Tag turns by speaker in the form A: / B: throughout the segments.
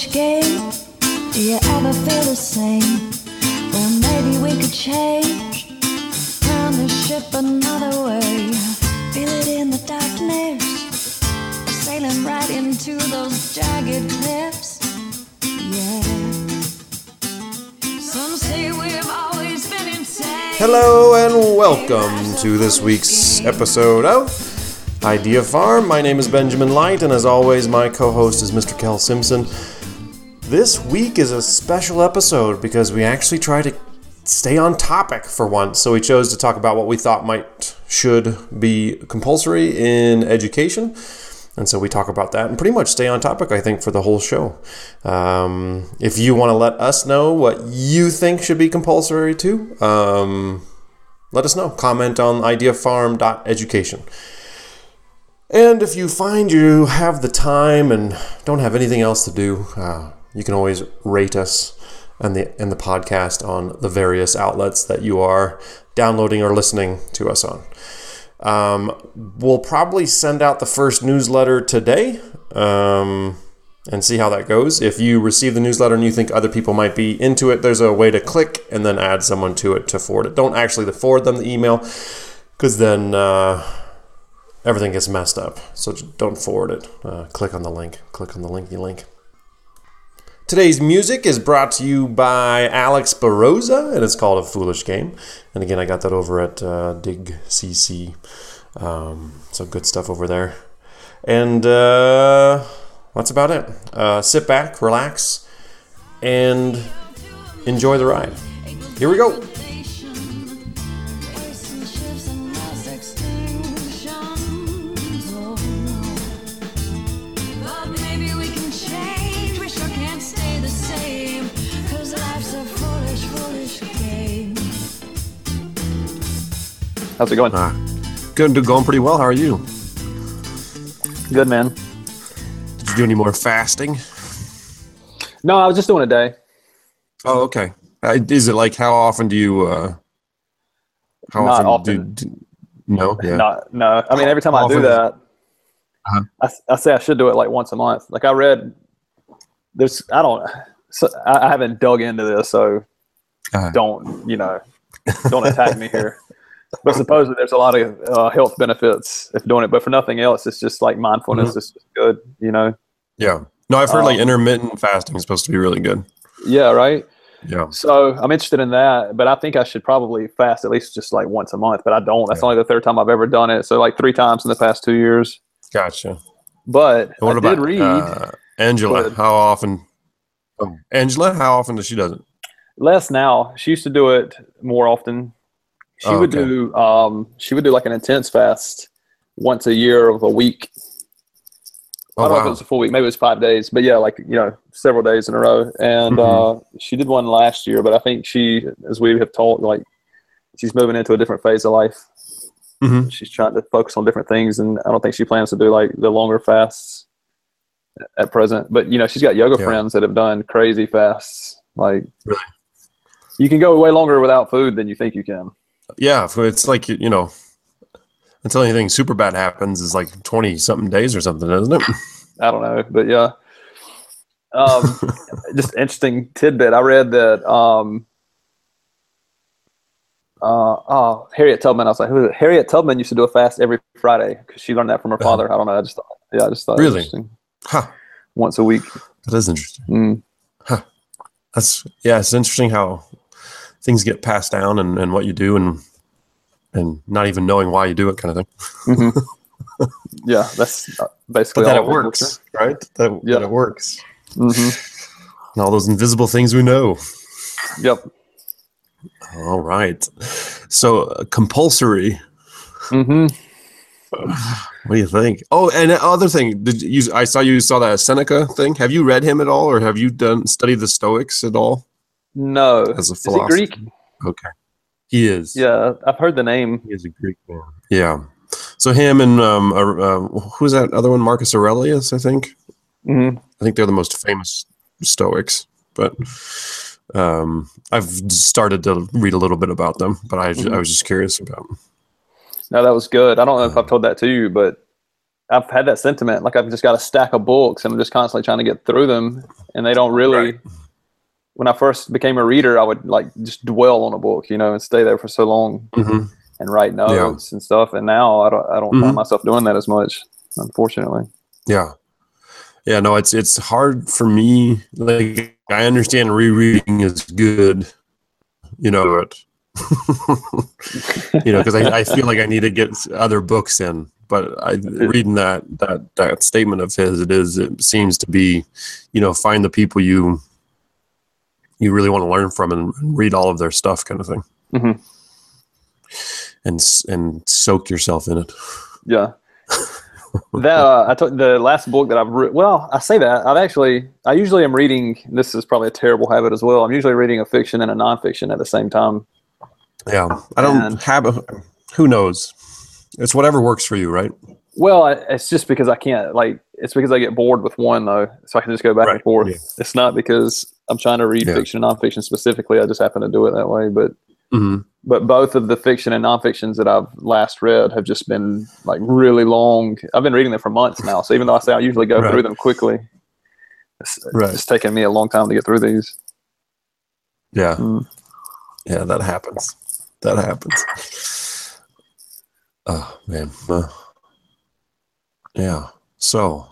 A: foolish game? Do you ever feel the same? Well, maybe we could change. Turn the ship another way. Feel it in the darkness. Sailing right into those jagged cliffs. Yeah. Some say we've always been insane.
B: Hello and welcome to this week's episode of Idea Farm. My name is Benjamin Light, and as always, my co host is Mr. Kel Simpson. This week is a special episode because we actually try to stay on topic for once. So we chose to talk about what we thought might should be compulsory in education. And so we talk about that and pretty much stay on topic, I think, for the whole show. Um, if you want to let us know what you think should be compulsory too, um, let us know. Comment on ideafarm.education. And if you find you have the time and don't have anything else to do, uh, you can always rate us and the and the podcast on the various outlets that you are downloading or listening to us on. Um, we'll probably send out the first newsletter today um, and see how that goes. If you receive the newsletter and you think other people might be into it, there's a way to click and then add someone to it to forward it. Don't actually forward them the email because then uh, everything gets messed up. So don't forward it. Uh, click on the link. Click on the linky link. Today's music is brought to you by Alex Beroza, and it's called A Foolish Game. And again, I got that over at uh, Dig CC. Um, so good stuff over there. And uh, that's about it. Uh, sit back, relax, and enjoy the ride. Here we go.
C: How's it going?
B: Ah, good, going pretty well. How are you?
C: Good, man.
B: Did you do any more fasting?
C: No, I was just doing a day.
B: Oh, okay. Uh, is it like how often do you? Uh, how
C: Not
B: often,
C: often.
B: Do, do- no, yeah.
C: Not, no. I mean, every time
B: How
C: I do that,
B: Uh-huh.
C: I, I say I should do it like once a month. Like I read, there's I don't, so I, I haven't dug into this, so
B: Uh-huh.
C: don't you know, don't attack me here. But supposedly there's a lot of uh, health benefits if doing it, but for nothing else, it's just like mindfulness
B: Mm-hmm.
C: is just good, you know.
B: Yeah. No, I've heard like
C: Um,
B: intermittent fasting is supposed to be really good.
C: Yeah, right.
B: Yeah.
C: So I'm interested in that, but I think I should probably fast at least just like once a month. But I don't. That's
B: Yeah.
C: only the third time I've ever done it. So like three times in the past two years.
B: Gotcha.
C: But
B: And what
C: I
B: about
C: did read
B: uh, Angela? How often? Oh, Angela, how often does she does it?
C: less now. She used to do it more often. She
B: Oh,
C: would
B: okay.
C: do um she would do like an intense fast once a year of a week. I
B: Oh
C: don't know if it was a full week, maybe it was five days, but yeah, like you know, several days in a row. And
B: Mhm.
C: uh, she did one last year, but I think she, as we have told, like she's moving into a different phase of life.
B: Mhm.
C: She's trying to focus on different things, and I don't think she plans to do like the longer fasts at present. But you know, she's got yoga
B: Yeah.
C: friends that have done crazy fasts. Like,
B: Really?
C: you can go way longer without food than you think you can.
B: Yeah, it's like you know, until anything super bad happens, is like twenty something days or something, isn't it?
C: I don't know, but yeah. Um, just interesting tidbit. I read that um, uh, oh, Harriet Tubman. I was like, who is it? Harriet Tubman used to do a fast every Friday because she learned that from her father. I don't know. I just thought, yeah, I just thought it was.
B: Really?
C: interesting.
B: Huh.
C: Once a week.
B: That is interesting.
C: Mm.
B: That's yeah. It's interesting how things get passed down and, and what you do and and not even knowing why you do it, kind of thing.
C: Yeah, that's uh, basically
B: But that it works, right? That,
C: Yeah.
B: that it works.
C: hmm
B: And all those invisible things we know.
C: Yep.
B: All right. So uh, compulsory.
C: hmm
B: What do you think? Oh, and other thing, did you? I saw you saw that Seneca thing. Have you read him at all, or have you done studied the Stoics at all
C: No.
B: as a
C: Is he
B: philosopher?
C: Greek?
B: Okay, he is.
C: Yeah, I've heard the name.
B: he is a Greek man. Yeah. So him and um, uh, uh, who's that other one? Marcus Aurelius, I think.
C: hmm
B: I think they're the most famous Stoics, but um, I've started to read a little bit about them. But I,
C: Mhm.
B: I was just curious about. 'em.
C: No, that was good. I don't know if I've told that to you, but I've had that sentiment. Like I've just got a stack of books and I'm just constantly trying to get through them, and they don't really.
B: Right.
C: When I first became a reader, I would like just dwell on a book, you know, and stay there for so long
B: hmm
C: and write notes and stuff. And now I don't, I don't
B: Mhm.
C: find myself doing that as much, unfortunately.
B: Yeah. Yeah, no, it's it's hard for me. Like I understand rereading is good, you know, but you know, because I, I feel like I need to get other books in. But I reading that that that statement of his, it is it seems to be, you know, find the people you you really want to learn from and read all of their stuff, kind of thing,
C: Mhm.
B: and and soak yourself in it.
C: Yeah. that uh, I took the last book that I've re- well, I say that I've actually I usually am reading. This is probably a terrible habit as well. I'm usually reading a fiction and a nonfiction at the same time.
B: Yeah, I don't
C: And-
B: have a. Who knows? It's whatever works for you, right?
C: Well, I, it's just because I can't like it's because I get bored with one though, so I can just go back
B: Right,
C: and forth.
B: yeah.
C: It's not because I'm trying to read
B: Yeah.
C: fiction and nonfiction specifically. I just happen to do it that way. But
B: hmm
C: but both of the fiction and nonfictions that I've last read have just been like really long. I've been reading them for months now. So even though I say I usually go
B: Right.
C: through them quickly, it's,
B: Right.
C: it's taken me a long time to get through these.
B: Yeah,
C: Mm.
B: yeah, that happens. That happens. Oh man. Uh, yeah. So,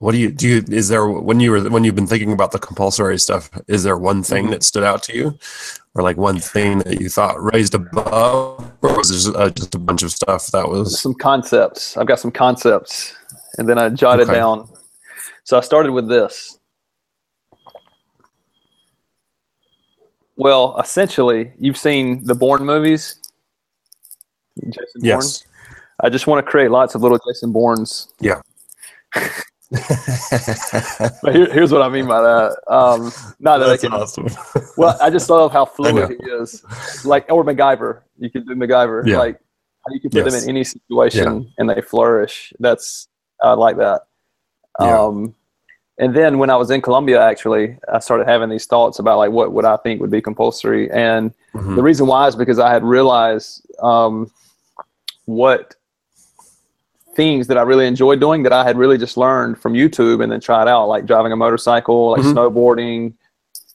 B: what do you do? You, is there when you were when you've been thinking about the compulsory stuff? Is there one thing
C: Mhm.
B: that stood out to you, or like one thing that you thought raised above, or was there just, uh, just a bunch of stuff that was?
C: Some concepts. I've got some concepts, and then I jotted
B: Okay.
C: down. So I started with this. Well, essentially, you've seen the Bourne movies. Jason Bourne.
B: Yes.
C: I just want to create lots of little Jason Bournes.
B: Yeah.
C: But here, here's what I mean by that. Um, not that I
B: That's
C: can.
B: awesome.
C: Well, I just love how fluid he is. Like or MacGyver. You can do MacGyver.
B: Yeah.
C: Like you can put them in any situation and they flourish. That's I like that.
B: Yeah.
C: Um, and then when I was in Colombia, actually, I started having these thoughts about like what would I think would be compulsory, and
B: Mhm.
C: the reason why is because I had realized um, what things that I really enjoyed doing that I had really just learned from YouTube and then tried out, like driving a motorcycle, like
B: Mhm.
C: snowboarding,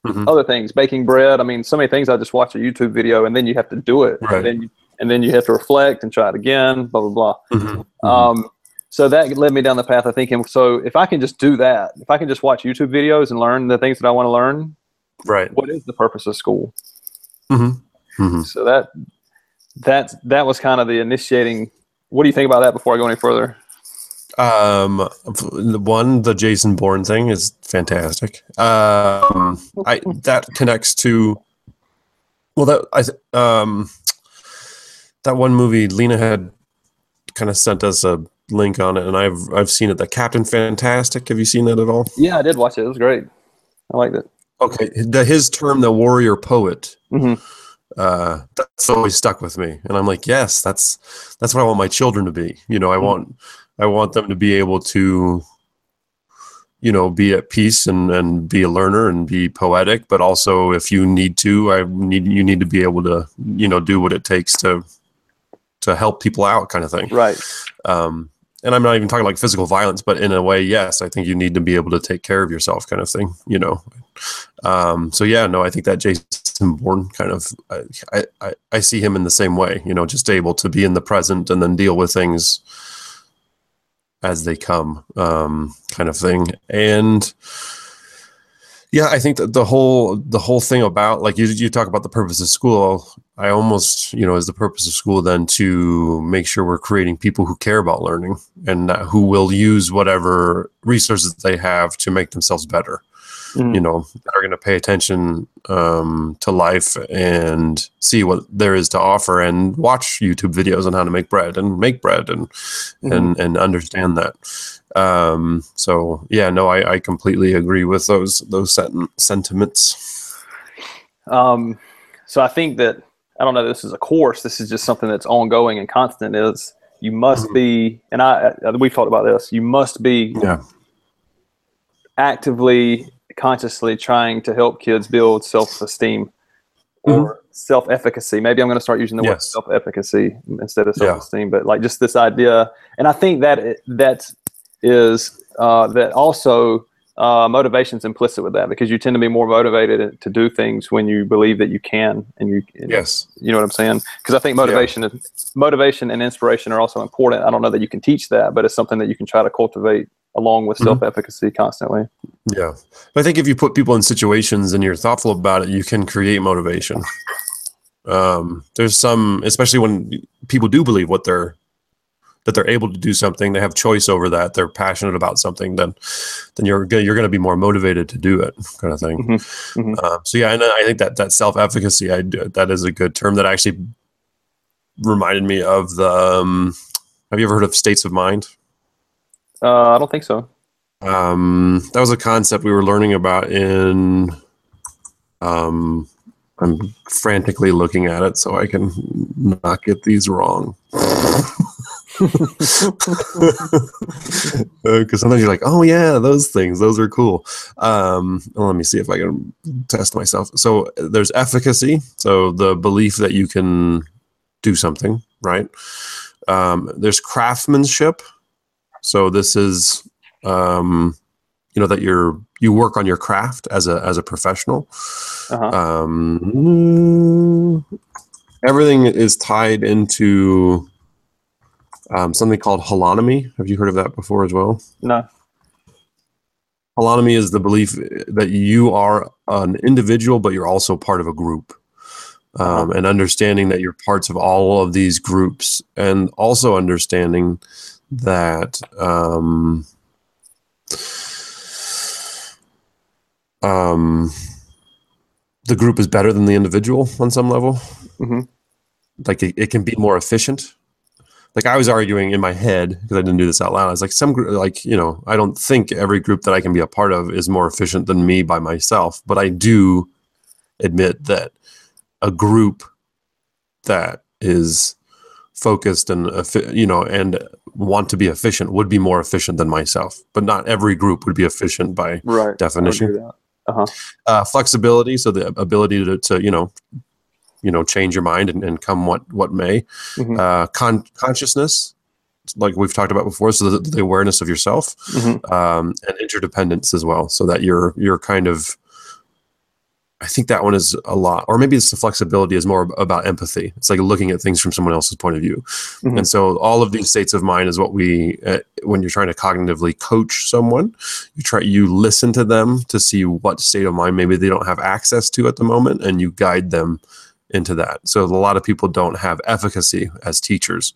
B: Mhm.
C: other things, baking bread. I mean, so many things. I just watch a YouTube video and then you have to do it,
B: Right.
C: and then you, and then you have to reflect and try it again. Blah blah blah.
B: Mhm. Mhm.
C: Um, so that led me down the path of thinking. So if I can just do that, if I can just watch YouTube videos and learn the things that I want to learn,
B: right.
C: what is the purpose of school?
B: Mhm. Mhm.
C: So that that that was kind of the initiating. What do you think about that before I go any further?
B: Um, the one, the Jason Bourne thing is fantastic. Um, I that connects to well, that I um, that one movie Lena had kind of sent us a link on it, and I've I've seen it. The Captain Fantastic. Have you seen that at all?
C: Yeah, I did watch it. It was great. I liked it.
B: Okay, the, his term, the warrior poet.
C: Mhm.
B: Uh, that's always stuck with me, and I'm like, yes, that's that's what I want my children to be. You know, I want I want them to be able to, you know, be at peace and and be a learner and be poetic, but also if you need to, I need you need to be able to, you know, do what it takes to to help people out, kind of thing
C: Right.
B: um, and I'm not even talking like physical violence, but in a way, yes, I think you need to be able to take care of yourself, kind of thing, you know. Um, so yeah, no, I think that Jason Bourne kind of, I, I, I see him in the same way, you know, just able to be in the present and then deal with things as they come, um, kind of thing. And yeah, I think that the whole the whole thing about like you you talk about the purpose of school. I almost you know is the purpose of school then to make sure we're creating people who care about learning and who will use whatever resources they have to make themselves better.
C: Mhm.
B: You know, that are going to pay attention um, to life and see what there is to offer and watch YouTube videos on how to make bread and make bread and and and understand that. Um, so yeah, no, I, I completely agree with those those sent- sentiments.
C: Um, so I think that I don't know. This is a course. This is just something that's ongoing and constant. Is you must
B: Mhm.
C: be, and I we've talked about this. You must be
B: Yeah,
C: actively, consciously trying to help kids build self-esteem or self-efficacy. Maybe I'm going to start using the word self-efficacy instead of self-esteem. But like just this idea, and I think that it- that is uh, that also uh, motivation's implicit with that because you tend to be more motivated to do things when you believe that you can and you and
B: Yes.
C: you know what I'm saying? Because I think motivation is motivation and inspiration are also important. I don't know that you can teach that, but it's something that you can try to cultivate along with
B: Mhm.
C: self-efficacy constantly.
B: Yeah. I think if you put people in situations and you're thoughtful about it, you can create motivation. Um, there's some, especially when people do believe what they're that they're able to do something, they have choice over that, they're passionate about something, then then you're you're going to be more motivated to do it, kind of thing.
C: Mhm. Mhm.
B: Um, so yeah, and I think that that self efficacy, I do, that is a good term that actually reminded me of the. Um, have you ever heard of states of mind?
C: Uh, I don't think so.
B: um, that was a concept we were learning about in um, i'm frantically looking at it so i can not get these wrong because sometimes you're like oh yeah those things those are cool. Um, well, let me see if i can test myself. So there's efficacy so the belief that you can do something right? Um, there's craftsmanship. So this is um, you know that you're you work on your craft as a as a professional.
C: Uh-huh.
B: um, everything is tied into um, something called holonomy have you heard of that before as well?
C: No.
B: holonomy is the belief that you are an individual but you're also part of a group. Um, and understanding that you're parts of all of these groups and also understanding that um, um, the group is better than the individual on some level.
C: Mhm.
B: like it, it can be more efficient like I was arguing in my head because I didn't do this out loud. I was like, some group, like you know, I don't think every group that I can be a part of is more efficient than me by myself, but I do admit that a group that is focused and you know and want to be efficient would be more efficient than myself. But not every group would be efficient by
C: Right.
B: Definition
C: that.
B: uh, flexibility so the ability to, to you know you know change your mind and, and come what what may
C: Mhm.
B: uh, con- consciousness like we've talked about before so the, the awareness of yourself
C: Mhm.
B: um, and interdependence as well so that you're you're kind of i think that one is a lot or maybe it's the flexibility is more about empathy it's like looking at things from someone else's point of view
C: Mhm.
B: and so all of these states of mind is what we uh, when you're trying to cognitively coach someone you try you listen to them to see what state of mind maybe they don't have access to at the moment and you guide them into that so a lot of people don't have efficacy as teachers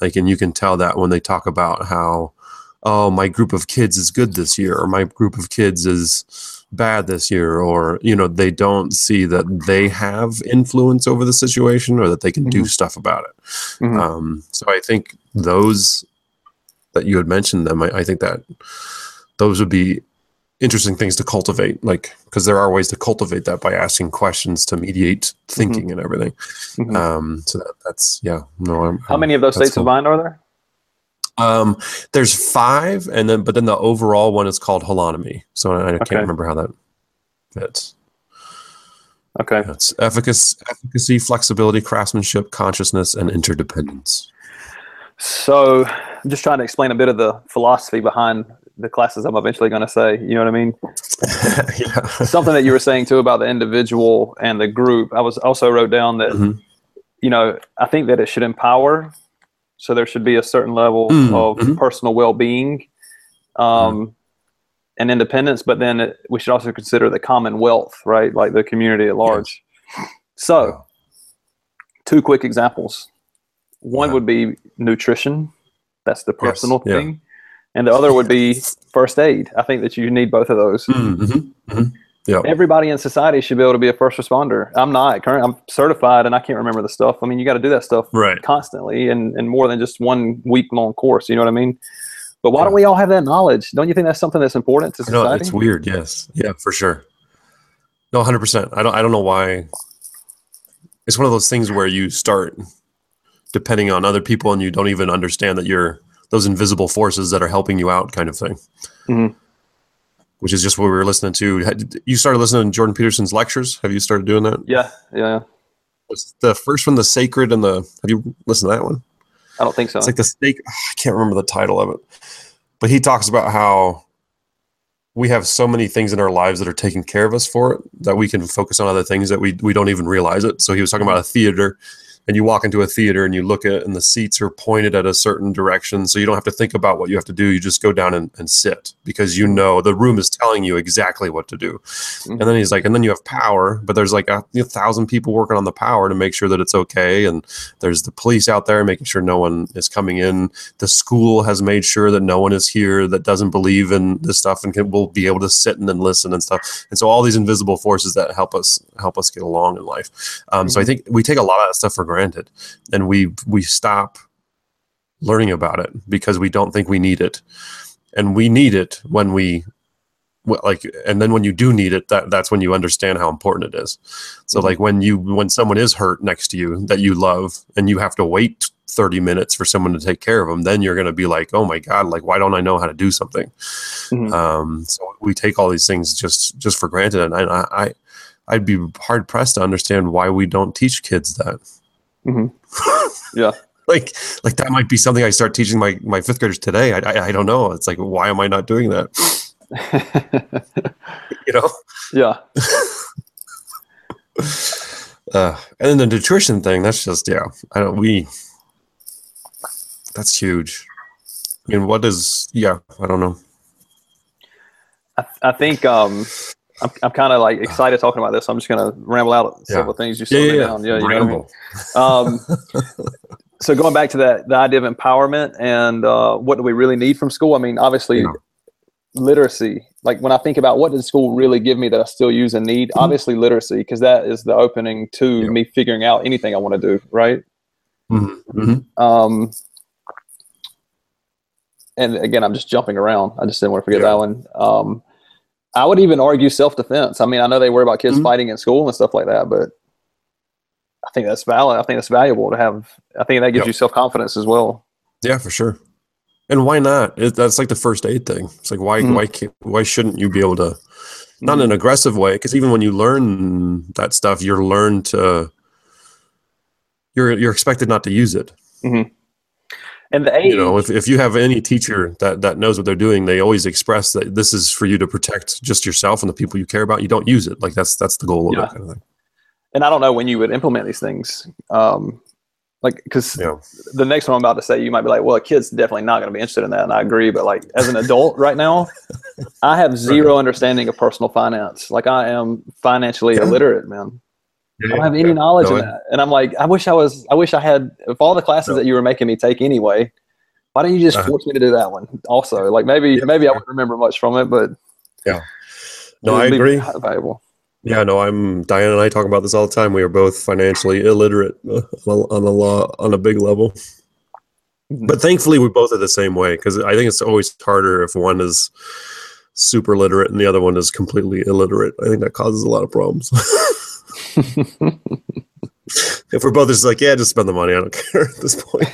B: like and you can tell that when they talk about how oh my group of kids is good this year or my group of kids is bad this year or you know they don't see that they have influence over the situation or that they can do
C: Mhm.
B: stuff about it
C: Mhm.
B: um, so i think those that you had mentioned them I, I think that those would be interesting things to cultivate like because there are ways to cultivate that by asking questions to mediate thinking and everything
C: Mhm.
B: um, so that, that's yeah no I'm,
C: How many of those states
B: cool.
C: of mind are there?
B: um, there's five, and then but then the overall one is called holonomy. So I, I
C: Okay.
B: can't remember how that fits.
C: Okay.
B: It's efficacy, efficacy, flexibility, craftsmanship, consciousness, and interdependence.
C: So I'm just trying to explain a bit of the philosophy behind the classes I'm eventually going to say. You know what I mean?
B: yeah.
C: Something that you were saying too about the individual and the group. I was also wrote down that
B: Mhm.
C: you know I think that it should empower. So there should be a certain level
B: Mm,
C: of
B: mhm.
C: personal well-being um, and independence, but then it, we should also consider the commonwealth, right? Like the community at large. So,
B: Yeah.
C: two quick examples. One would be nutrition. That's the
B: Yes,
C: personal
B: yeah.
C: thing. And the other would be first aid. I think that you need both of those.
B: Mm-hmm. Yeah.
C: Everybody in society should be able to be a first responder. I'm not current. I'm certified, and I can't remember the stuff. I mean, you got to do that stuff
B: Right.
C: constantly, and and more than just one week long course. You know what I mean? But why don't we all have that knowledge? Don't you think that's something that's important to
B: No, it's weird. Yes. Yeah, for sure. No, hundred percent. I don't. I don't know why. It's one of those things where you start depending on other people, and you don't even understand that you're those invisible forces that are helping you out, kind of thing.
C: Mhm.
B: which is just what we were listening to. You started listening to Jordan Peterson's lectures. Have you started doing that?
C: Yeah, yeah.
B: What's the first one, the sacred and the? Have you listened to that one?
C: I don't think so.
B: It's like the snake. I can't remember the title of it, but he talks about how we have so many things in our lives that are taking care of us for it that we can focus on other things that we we don't even realize it. So he was talking about a theater, and you walk into a theater and you look at it, and the seats are pointed at a certain direction, so you don't have to think about what you have to do. You just go down and, and sit because you know the room is telling you exactly what to do. And then he's like, and then you have power, but there's like a, a thousand people working on the power to make sure that it's okay, and there's the police out there making sure no one is coming in. The school has made sure that no one is here that doesn't believe in this stuff and can will be able to sit and then listen and stuff. And so all these invisible forces that help us help us get along in life. Um, So I think we take a lot of that stuff for granted, and we we stop learning about it because we don't think we need it, and we need it when we like and then when you do need it that that's when you understand how important it is. So
C: Mhm.
B: like when you when someone is hurt next to you that you love and you have to wait 30 minutes for someone to take care of them then you're going to be like oh my god like why don't i know how to do something?
C: Mhm.
B: um so we take all these things just just for granted. And i i i'd be hard pressed to understand why we don't teach kids that
C: Mhm. Yeah.
B: like like that might be something i start teaching my my fifth graders today i i, I don't know it's like why am i not doing that you know
C: yeah.
B: uh, and then the nutrition thing that's just yeah i don't we that's huge i mean what is yeah i don't know
C: I, I think um, I'm, I'm kind of like excited talking about this. I'm just going to ramble out several things you
B: yeah
C: said
B: yeah, yeah.
C: down. Yeah, you know I mean?
B: Ramble.
C: Um, so going back to that, the idea of empowerment and uh, what do we really need from school? I mean, obviously,
B: Yeah.
C: literacy. Like when I think about what does school really give me that I still use and need, obviously literacy, because that is the opening to
B: Mm-hmm. Yeah.
C: me figuring out anything I want to do. Right.
B: Mhm, mhm.
C: Um, and again, I'm just jumping around. I just didn't want to forget
B: Yeah.
C: that one. Um, I would even argue self defense. I mean, I know they worry about kids
B: Mhm.
C: fighting in school and stuff like that, but I think that's valid. I think that's valuable to have. I think that gives
B: Yep.
C: you self confidence as well.
B: yeah for sure and why not it, that's like the first aid thing it's like why
C: Mhm.
B: why can't why shouldn't you be able to not in an aggressive way because even when you learn that stuff you're learned to you're you're expected not to use it
C: And the age,
B: you know if, if you have any teacher that that knows what they're doing they always express that this is for you to protect just yourself and the people you care about you don't use it like that's that's the goal of
C: Yeah.
B: it kind of thing
C: and I don't know when you would implement these things. Um, like, because
B: yeah
C: the next one I'm about to say, you might be like, well, a kid's definitely not going to be interested in that. And I agree. But like, as an adult right now, I have zero understanding of personal finance. Like, I am financially
B: Yeah.
C: illiterate, man. I don't have any knowledge
B: No,
C: of that. And I'm like, I wish I was, I wish I had, if all the classes
B: No.
C: that you were making me take anyway, why don't you just
B: Uh-huh.
C: force me to do that one also? Like, maybe,
B: Yeah.
C: maybe I wouldn't remember much from it, but
B: yeah.
C: no
B: i agree
C: Valuable.
B: Yeah, no, I'm Diane and I talk about this all the time. We are both financially illiterate on a law on a big level,
C: Mhm.
B: but thankfully we both are the same way because I think it's always harder if one is super literate and the other one is completely illiterate. I think that causes a lot of problems. if we're both just like, yeah, just spend the money, I don't care at this point,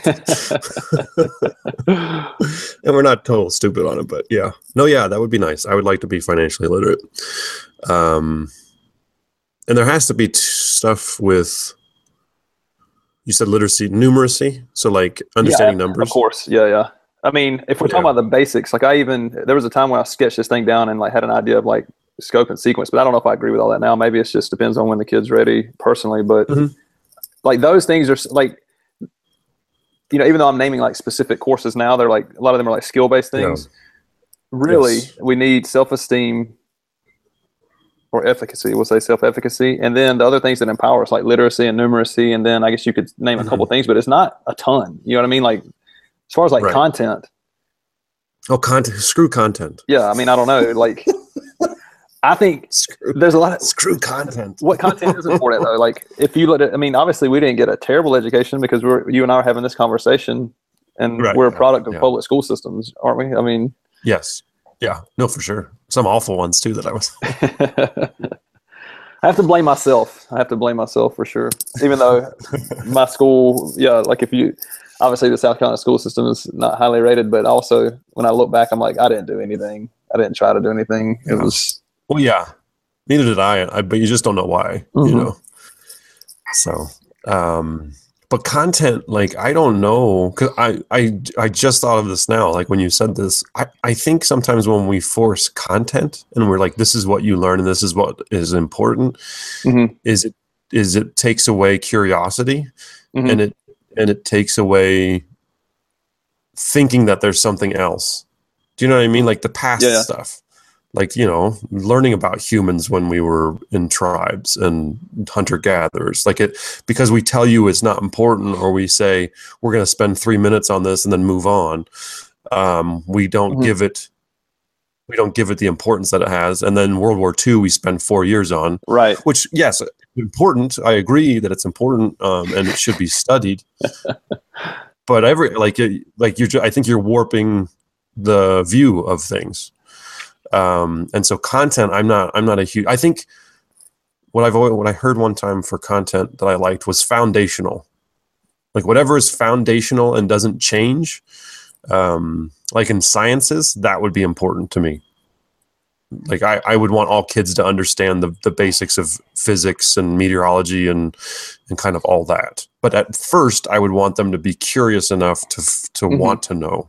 B: and we're not total stupid on it, but yeah, no, yeah, that would be nice. I would like to be financially literate. Um, and there has to be t- stuff with you said literacy numeracy so like understanding
C: Yeah,
B: numbers
C: Of course. Yeah, yeah. I mean, if we're talking about the basics, like I even there was a time when I sketched this thing down and like had an idea of like scope and sequence, but I don't know if I agree with all that now. Maybe it's just depends on when the kid's ready personally. But
B: Mhm.
C: like those things are like you know, even though I'm naming like specific courses now, they're like a lot of them are like skill based
B: Yeah.
C: things. Really,
B: Yes.
C: we need self esteem or efficacy. We'll say self efficacy, and then the other things that empower us, like literacy and numeracy, and then I guess you could name a couple things, but it's not a ton. You know what I mean? Like as far as like
B: Right.
C: content,
B: oh content screw content
C: yeah. I mean, I don't know. Like, I think
B: screw,
C: there's a lot of
B: screw content
C: what content is important though. Like, if you let it, I mean, obviously we didn't get a terrible education because we're you and I are having this conversation, and
B: Right,
C: we're a product of
B: yeah.
C: public school systems, aren't we? I mean.
B: yes yeah no for sure some awful ones too that i was
C: I have to blame myself. I have to blame myself for sure. Even though my school, yeah, like if you, obviously the South Carolina school system is not highly rated, but also when I look back, I'm like, I didn't do anything I didn't try to do anything. It
B: Yeah.
C: was
B: Well, yeah, neither did I, I. But you just don't know why,
C: Mhm.
B: you know. So, um, but content, like I don't know, because I, I, I just thought of this now. Like when you said this, I, I think sometimes when we force content and we're like, this is what you learn and this is what is important,
C: Mhm.
B: is it is it takes away curiosity
C: Mhm.
B: and it and it takes away thinking that there's something else. Do you know what I mean? Like the past
C: Yeah, yeah.
B: stuff. Like, you know, learning about humans when we were in tribes and hunter gatherers. Like it because we tell you it's not important or we say we're gonna spend three minutes on this and then move on. Um, we don't
C: Mhm.
B: give it we don't give it the importance that it has. And then World War II we spend four years on
C: right.
B: which yes important i agree that it's important um, and it should be studied but every like it- like you're i think you're warping the view of things um, and so content i'm not i'm not a huge i think what i've always what i heard one time for content that i liked was foundational like whatever is foundational and doesn't change um, like in sciences that would be important to me like I, I would want all kids to understand the, the basics of physics and meteorology and and kind of all that but at first i would want them to be curious enough to to
C: Mhm.
B: want to know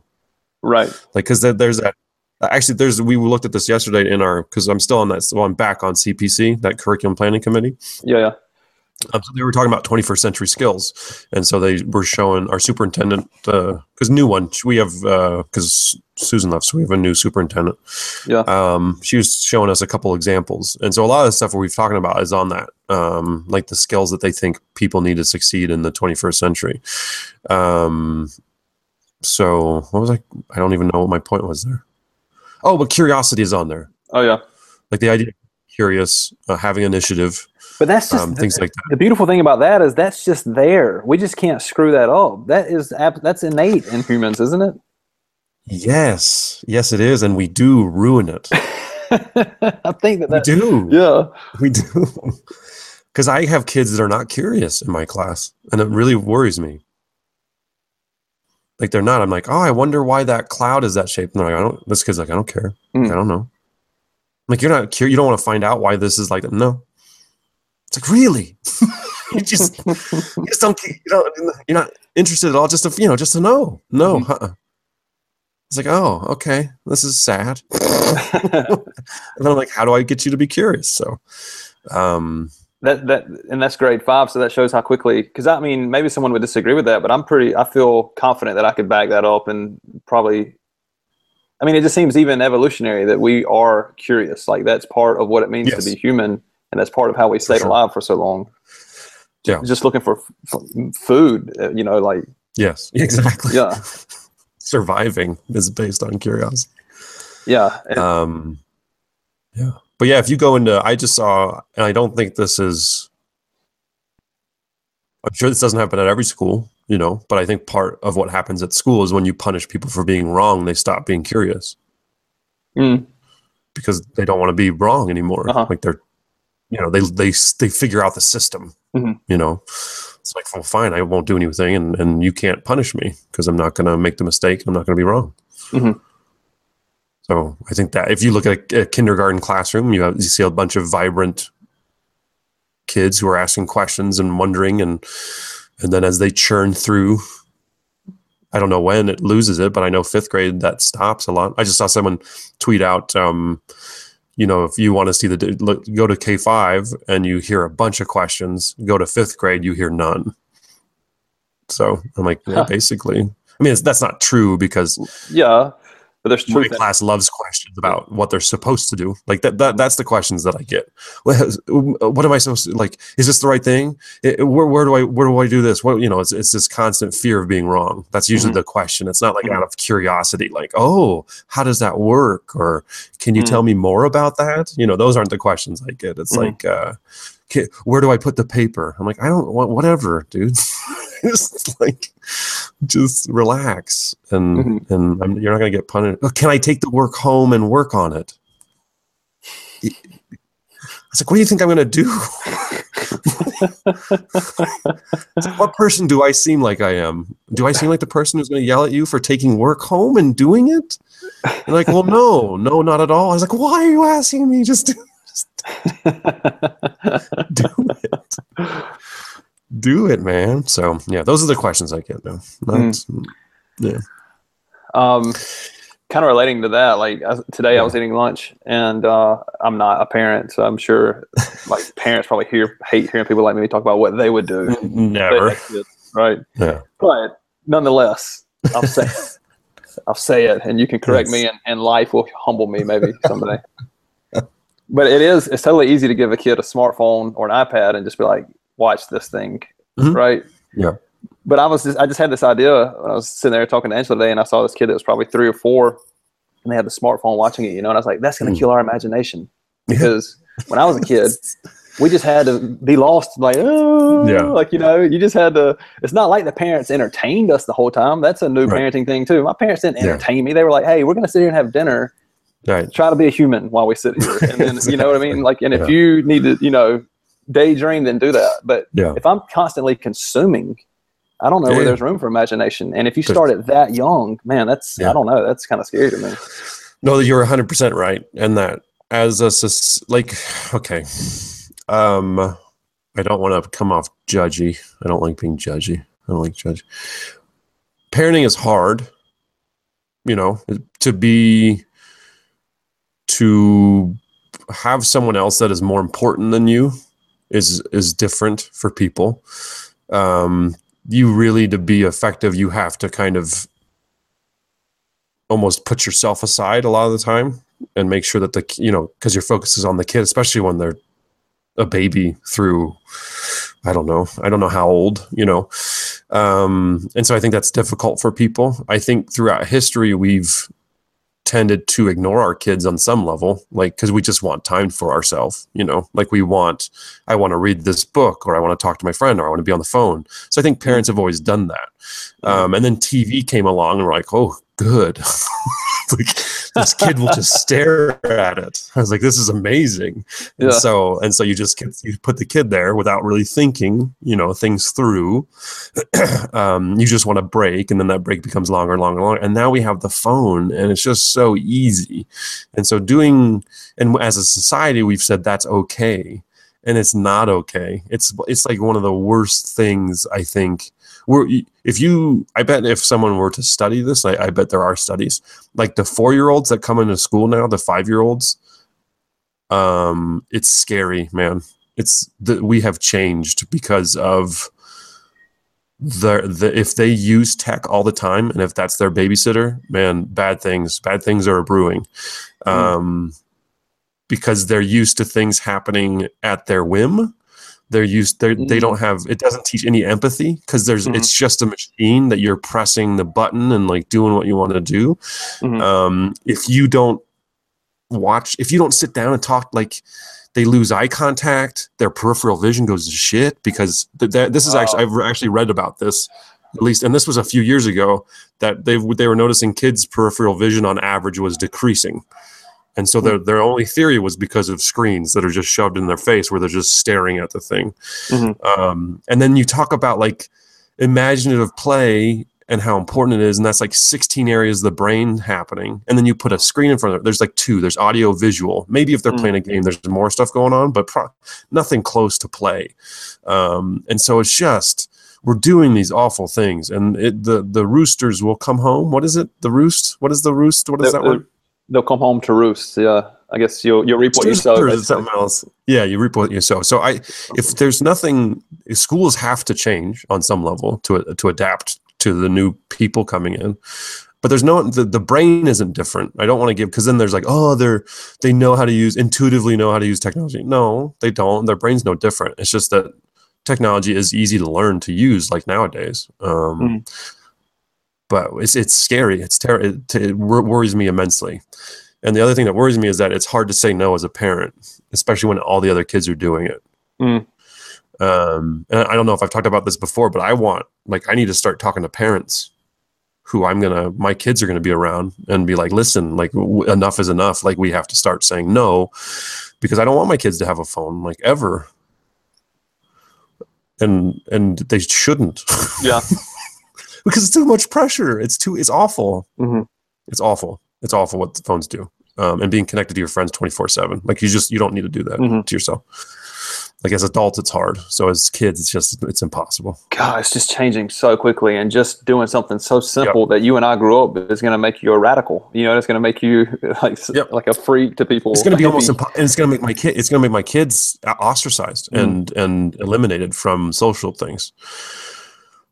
C: Right.
B: like because there's that actually there's we looked at this yesterday in our because i'm still on that so i'm back on cpc that curriculum planning committee
C: Yeah. Yeah.
B: um, so they were talking about 21st century skills, and so they were showing our superintendent because new one we have because Susan left, so we have a new superintendent.
C: Yeah.
B: Um, she was showing us a couple examples, and so a lot of the stuff we've talking about is on that, um, like the skills that they think people need to succeed in the 21st century. Um, so what was I? I don't even know what my point was there. Oh, but curiosity is on there,
C: Oh yeah.
B: like the idea of curious, uh, having initiative,
C: But that's just
B: um, things like that.
C: the beautiful thing about that is that's just there. We just can't screw that up. That is that's innate in humans, isn't it?
B: Yes, yes, it is, and we do ruin it.
C: I think that
B: We
C: that
B: do,
C: yeah.
B: we do, because I have kids that are not curious in my class, and it really worries me. Like they're not. I'm like, oh, I wonder why that cloud is that shape. No, I don't. This kid's like, I don't care.
C: Mm.
B: I don't know. Like you're not curious. You don't want to find out why this is like that. No. It's like really. you just, you just don't. You know, you're not interested at all. Just to you know, just to know. No.
C: Mhm.
B: Uh-uh. It's like, oh, okay, this is sad. and then I'm like, how do I get you to be curious? So, um,
C: that that and that's grade five, so that shows how quickly. Because I mean, maybe someone would disagree with that, but I'm pretty. I feel confident that I could back that up and probably. I mean, it just seems even evolutionary that we are curious. Like that's part of what it means
B: Yes.
C: to be human, and that's part of how we stayed
B: sure.
C: alive for so long.
B: Yeah.
C: Just looking for f- food, uh, you know, like
B: yes, exactly.
C: yeah,
B: Surviving is based on curiosity.
C: yeah,
B: Um, yeah, but yeah, if you go into, I just saw, and I don't think this is. I'm sure this doesn't happen at every school, you know, but I think part of what happens at school is when you punish people for being wrong, they stop being curious
C: Mm,
B: because they don't want to be wrong anymore.
C: Uh-huh.
B: Like they're, you know, they they they figure out the system.
C: Mhm.
B: You know, it's like, well, fine, I won't do anything, and and you can't punish me because I'm not going to make the mistake. I'm not going to be wrong.
C: Mhm.
B: So I think that if you look at a, a kindergarten classroom, you have you see a bunch of vibrant kids who are asking questions and wondering, and and then as they churn through I don't know when it loses it, but I know fifth grade that stops a lot. I just saw someone tweet out, um, you know, if you want to see the look, go to K five and you hear a bunch of questions, go to fifth grade, you hear none. So I'm like, yeah,
C: Huh.
B: basically. I mean, it's, that's not true because
C: yeah, but there's
B: my
C: truth. in
B: class loves questions about what they're supposed to do. Like that, that that's the questions that I get. What, what am I supposed to like? Is this the right thing? It- where, where do I where do I do this? What you know? It's it's this constant fear of being wrong. That's usually
C: Mhm.
B: the question. It's not like
C: Mhm.
B: out of curiosity, like oh, how does that work? Or can you
C: Mhm.
B: tell me more about that? You know, those aren't the questions I get. It's
C: Mhm.
B: like. uh where do I put the paper? I'm like, I don't want whatever, dude. just like, just relax, and
C: Mhm.
B: and I'm, you're not gonna get punished. "Oh, Can I take the work home and work on it? I was like, what do you think I'm gonna do? It's like, what person do I seem like I am? Do I seem like the person who's gonna yell at you for taking work home and doing it? You're like, well, no, no, not at all. I was like, why are you asking me? Just, just do it. Do it, man. So yeah, those are the questions I get though. That's, Yeah.
C: um, kind of relating to that, like I, today I was eating lunch, and uh, I'm not a parent, so I'm sure like parents probably hear hate hearing people like me talk about what they would do.
B: Never.
C: kids, right?
B: Yeah.
C: But nonetheless, I'll say it. I'll say it, and you can correct me, and, and life will humble me maybe someday. but it is it's totally easy to give a kid a smartphone or an iPad and just be like, watch this thing,
B: Mhm.
C: right?
B: Yeah.
C: But I was just I just had this idea when I was sitting there talking to Angela today, and I saw this kid that was probably three or four, and they had the smartphone watching it, you know, and I was like, that's going to
B: Mm.
C: kill our imagination because when I was a kid. We just had to be lost, like, oh,
B: Yeah.
C: like you know, you just had to. It's not like the parents entertained us the whole time. That's a new
B: Right.
C: parenting thing too. My parents didn't
B: Yeah.
C: entertain me. They were like, "Hey, we're going to sit here and have dinner.
B: Right.
C: Try to be a human while we sit here." And then you know what I mean. Like, and if
B: Yeah.
C: you need to, you know, daydream, then do that. But
B: Yeah.
C: if I'm constantly consuming, I don't know
B: Yeah.
C: where there's room for imagination. And if you start it that young, man, that's
B: Yeah.
C: I don't know. That's kind of scary to me.
B: No, you're 100% right. And that as a, like, okay. Um, I don't want to come off judgy. I don't like being judgy. I don't like judge. Parenting is hard, you know, to be, to have someone else that is more important than you is, is different for people. Um, you really, to be effective, you have to kind of almost put yourself aside a lot of the time and make sure that the you know because your focus is on the kid especially when they're a baby through i don't know i don't know how old you know um and so i think that's difficult for people i think throughout history we've tended to ignore our kids on some level like because we just want time for ourselves you know? Like we want i want to read this book or i want to talk to my friend or i want to be on the phone. So i think mm-hmm. parents have always done that um, and then tv came along and we're like oh good. Like this kid will just stare at it. I was like this is amazing. And so and so you just get, you put the kid there without really thinking you know things through. Um, you just want to break and then that break becomes longer and longer and longer. And now we have the phone and it's just so easy. And so doing and as a society we've said that's okay. And it's not okay. It's it's like one of the worst things i think we're if you i bet if someone were to study this i, I bet there are studies like the four year olds that come into school now the five year olds um it's scary man. It's that we have changed because of the, the if they use tech all the time and if that's their babysitter man bad things bad things are brewing. Um because they're used to things happening at their whim they're used they're, they
C: Mm.
B: don't have it doesn't teach any empathy because there's
C: Mhm.
B: it's just a machine that you're pressing the button and like doing what you want to do
C: Mhm.
B: um if you don't watch if you don't sit down and talk like they lose eye contact their peripheral vision goes to shit because th- th- this is actually i've actually read about this at least and this was a few years ago that they they were noticing kids peripheral vision on average was decreasing and so their their only theory was because of screens that are just shoved in their face where they're just staring at the thing.
C: Mhm.
B: um, and then you talk about like imaginative play and how important it is and that's like 16 areas of the brain happening. And then you put a screen in front of it. There's like two. There's audio visual. Maybe if they're
C: Mm.
B: playing a game there's more stuff going on but pro- nothing close to play. Um, and so it's just we're doing these awful things. And it, the the roosters will come home. What is it? The roost? What is the roost? What is
C: They'll,
B: that word
C: they'll come home to roost. Yeah, I guess you'll you'll reap what you sow.
B: or is it
C: basically.
B: something else? Yeah, you reap what you sow. So I, if there's nothing, schools have to change on some level to to adapt to the new people coming in. But there's no the, the brain isn't different. I don't want to give because then there's like oh they're they know how to use intuitively know how to use technology. No, they don't. Their brain's no different. It's just that technology is easy to learn to use like nowadays. Um,
C: Mhm.
B: But it's it's scary. It's ter- it, it worries me immensely. And the other thing that worries me is that it's hard to say no as a parent, especially when all the other kids are doing it.
C: Mm.
B: Um, and I don't know if I've talked about this before, but I want like I need to start talking to parents who I'm gonna my kids are gonna be around and be like, listen, like w- enough is enough. Like we have to start saying no because I don't want my kids to have a phone like ever. And and they shouldn't
C: Yeah.
B: because it's too much pressure. It's too it's awful.
C: Mhm.
B: It's awful. It's awful what the phones do. Um, and being connected to your friends 24 7. Like you just, you don't need to do that
C: Mhm.
B: to yourself. Like as adults, it's hard. So as kids, it's just, it's impossible.
C: God, it's just changing so quickly, and just doing something so simple that you and I grew up is going to make you a radical. You know, it's going to make you like
B: Yep.
C: like a freak to people.
B: It's going to be almost impo- and it's going to make my kid, it's going to make my kids ostracized
C: Mhm.
B: and, and eliminated from social things,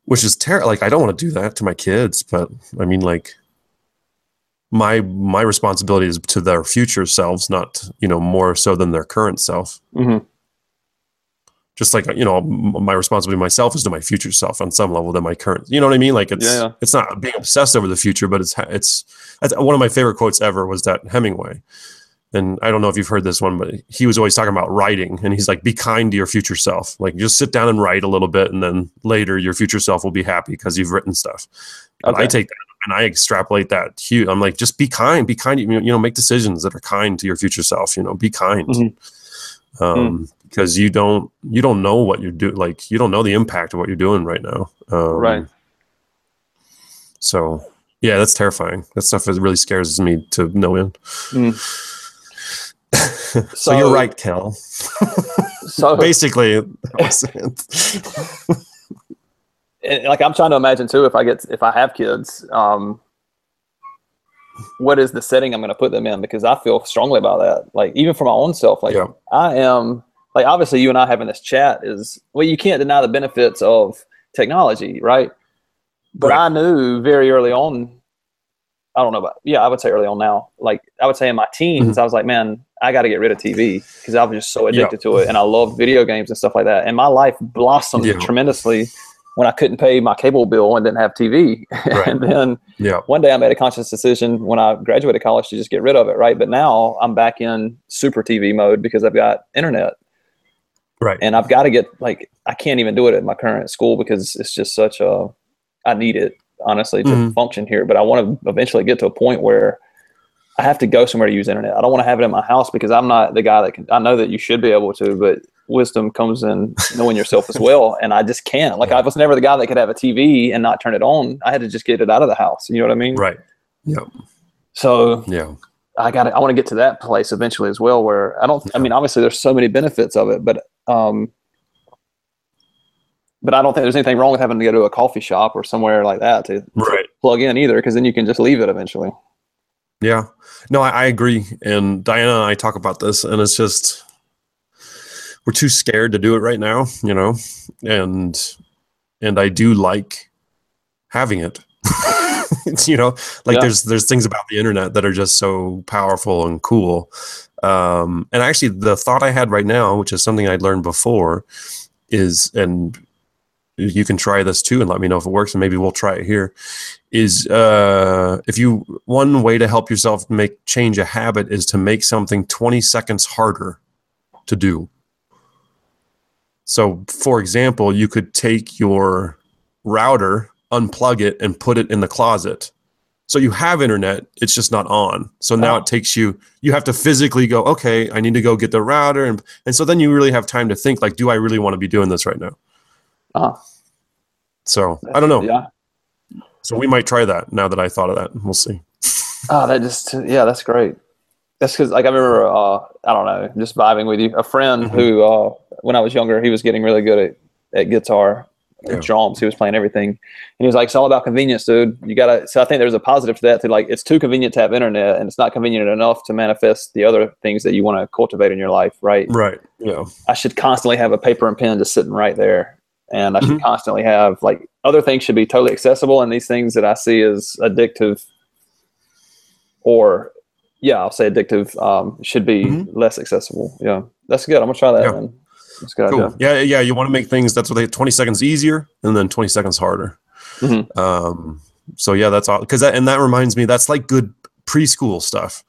B: which is terrible. Like I don't want to do that to my kids, but I mean, like, my my responsibility is to their future selves, not you know more so than their current self.
C: Mhm.
B: Just like you know, my responsibility to myself is to my future self on some level than my current. You know what I mean? Like it's
C: Yeah,
B: it's not being obsessed over the future, but it's ha- it's one of my favorite quotes ever was that Hemingway. And I don't know if you've heard this one, but he was always talking about writing, and he's like, "Be kind to your future self. Like, just sit down and write a little bit, and then later your future self will be happy because you've written stuff." And I take that and I extrapolate that huge. I'm like, just be kind, be kind. You know, make decisions that are kind to your future self. You know, be kind,
C: Mhm.
B: um, because you don't you don't know what you're doing. Like, you don't know the impact of what you're doing right now. Um,
C: Right.
B: So, yeah, that's terrifying. That stuff really scares me to no end.
C: Mm.
B: So, you're right, Kel.
C: So
B: Basically, that was it.
C: and, like I'm trying to imagine too if I get if I have kids, um, what is the setting I'm going to put them in? Because I feel strongly about that. Like even for my own self, like
B: Yeah.
C: I am like obviously you and I having this chat is well you can't deny the benefits of technology, right? But
B: Right.
C: I knew very early on. I don't know but yeah, I would say early on now. Like I would say in my teens, I was like, man, I got to get rid of TV because I was just so
B: Mm-hmm. Yeah.
C: addicted to it, and I love video games and stuff like that. And my life blossomed
B: Yeah.
C: tremendously when I couldn't pay my cable bill and didn't have TV.
B: Right.
C: and then
B: yeah,
C: one day I made a conscious decision when I graduated college to just get rid of it, right? But now I'm back in super TV mode because I've got internet
B: right.
C: and I've got to get like I can't even do it at my current school because it's just such a I need it honestly to
B: Mhm.
C: function here. But I want to eventually get to a point where I have to go somewhere to use internet. I don't want to have it in my house because I'm not the guy that can. I know that you should be able to, but wisdom comes in knowing yourself as well, and I just can't. Like I was never the guy that could have a TV and not turn it on. I had to just get it out of the house. You know what I mean?
B: Right. Yeah.
C: So
B: Yeah.
C: I got I want to get to that place eventually as well where I don't I mean obviously there's so many benefits of it but um but I don't think there's anything wrong with having to go to a coffee shop or somewhere like that to
B: Right.
C: plug in either because then you can just leave it eventually.
B: Yeah. No, I, I agree. And Diana and I talk about this, and it's just we're too scared to do it right now, you know. And and I do like having it. It's, you know, like
C: Yeah.
B: there's there's things about the internet that are just so powerful and cool. Um, and actually, the thought I had right now, which is something I'd learned before, is and you can try this too and let me know if it works and maybe we'll try it here is uh if you one way to help yourself make change a habit is to make something 20 seconds harder to do. So for example you could take your router unplug it and put it in the closet. So you have internet it's just not on. So now it takes you you have to physically go okay i need to go get the router and and so then you really have time to think like do i really want to be doing this right now
C: Ah.
B: so i don't know
C: Yeah.
B: so we might try that now that I thought of that. We'll see.
C: Oh, that just yeah, that's great. That's because like I remember uh, I don't know, just vibing with you. A friend
B: Mhm.
C: who uh, when I was younger, he was getting really good at, at guitar,
B: Yeah.
C: at drums. He was playing everything, and he was like, "It's all about convenience, dude. You gotta." So I think there's a positive to that. To like, it's too convenient to have internet, and it's not convenient enough to manifest the other things that you want to cultivate in your life, right?
B: Right. Yeah.
C: I should constantly have a paper and pen just sitting right there. And I should
B: Mhm.
C: constantly have like other things should be totally accessible. And these things that I see as addictive or yeah, I'll say addictive, um, should be
B: Mhm.
C: less accessible. Yeah. That's good. I'm gonna try that
B: Yeah.
C: man. That's a good
B: Cool.
C: idea.
B: Yeah. Yeah. You want to make things that's what they 20 seconds easier and then 20 seconds harder.
C: Mhm.
B: Um, so yeah, that's all because that and that reminds me that's like good preschool stuff.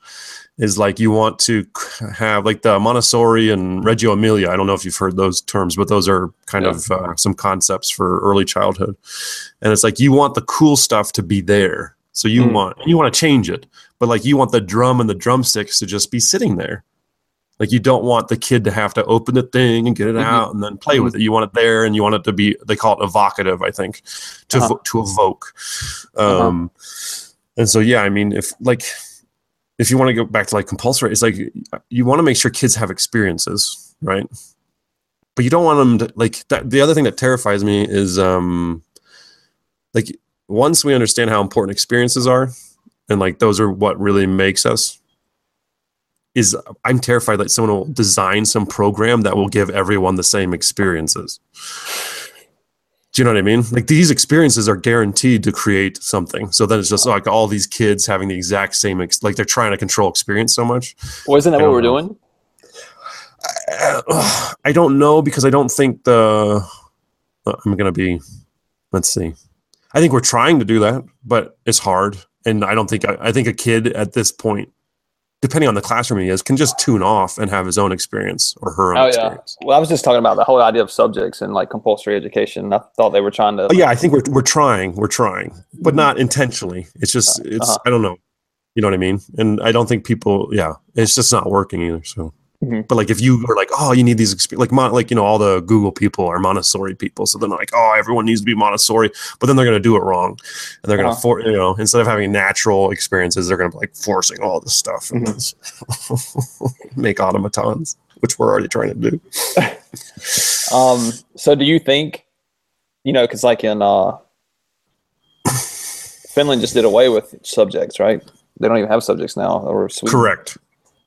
B: Is like you want to have like the Montessori and Reggio Emilia. I don't know if you've heard those terms, but those are kind
C: Yeah.
B: of uh, some concepts for early childhood. And it's like you want the cool stuff to be there. So you
C: Mm.
B: want you want to change it, but like you want the drum and the drumsticks to just be sitting there. Like you don't want the kid to have to open the thing and get it
C: Mhm.
B: out and then play with it. You want it there, and you want it to be. They call it evocative, I think, to
C: Uh-huh.
B: vo- to evoke.
C: Uh-huh.
B: Um, and so yeah, I mean, if like if you want to go back to like compulsory, it's like you want to make sure kids have experiences, right? But you don't want them to like that. The other thing that terrifies me is um, like once we understand how important experiences are, and like those are what really makes us. Is I'm terrified that someone will design some program that will give everyone the same experiences. Do you know what I mean? Like these experiences are guaranteed to create something. So then it's just like all these kids having the exact same, ex- like they're trying to control experience so much.
C: Well, isn't that what we're
B: know.
C: doing?
B: I, I don't know because I don't think the. uh, I'm going to be. Let's see. I think we're trying to do that, but it's hard. And I don't think, I, I think a kid at this point, depending on the classroom he is, can just tune off and have his own experience or her own
C: Oh yeah.
B: experience.
C: Well, I was just talking about the whole idea of subjects and like compulsory education. I thought they were trying to.
B: Oh, yeah, I think we're we're trying, we're trying, but not intentionally. It's just it's
C: Uh-huh.
B: I don't know, you know what I mean. And I don't think people, yeah, it's just not working either. So,
C: Mhm.
B: but like if you are like, oh, you need these expe- like mon- like you know all the Google people are Montessori people, so they're like, oh, everyone needs to be Montessori, but then they're gonna do it wrong, and they're gonna
C: Uh-huh.
B: for you know instead of having natural experiences, they're gonna be like forcing all this stuff and
C: Mm-hmm.
B: make automatons, which we're already trying to do.
C: Um. So, do you think, you know, because like in uh, Finland just did away with subjects, right? They don't even have subjects now, or Sweden.
B: Correct.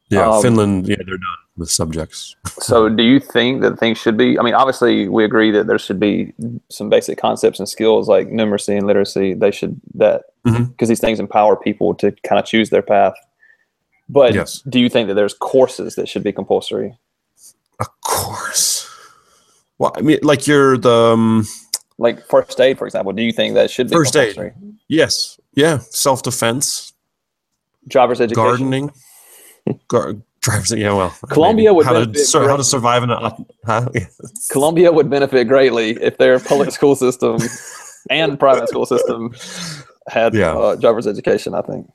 B: Yeah,
C: Um,
B: Finland. Yeah, they're done with subjects.
C: So, do you think that things should be? I mean, obviously, we agree that there should be some basic concepts and skills like numeracy and literacy. They should that because
B: Mhm.
C: these things empower people to kind of choose their path. But
B: Yes.
C: do you think that there's courses that should be compulsory?
B: Of course. Well, I mean, like you're the um,
C: Like first aid, for example. Do you think that should be
B: First aid. yes, yeah, self defense,
C: Driver's education.
B: gardening, gar- drivers. Yeah, well,
C: Colombia
B: maybe.
C: would
B: how to sur- how to survive in a huh? Yeah.
C: Colombia would benefit greatly if their public school system and private school system had
B: Yeah.
C: uh, driver's education. I think.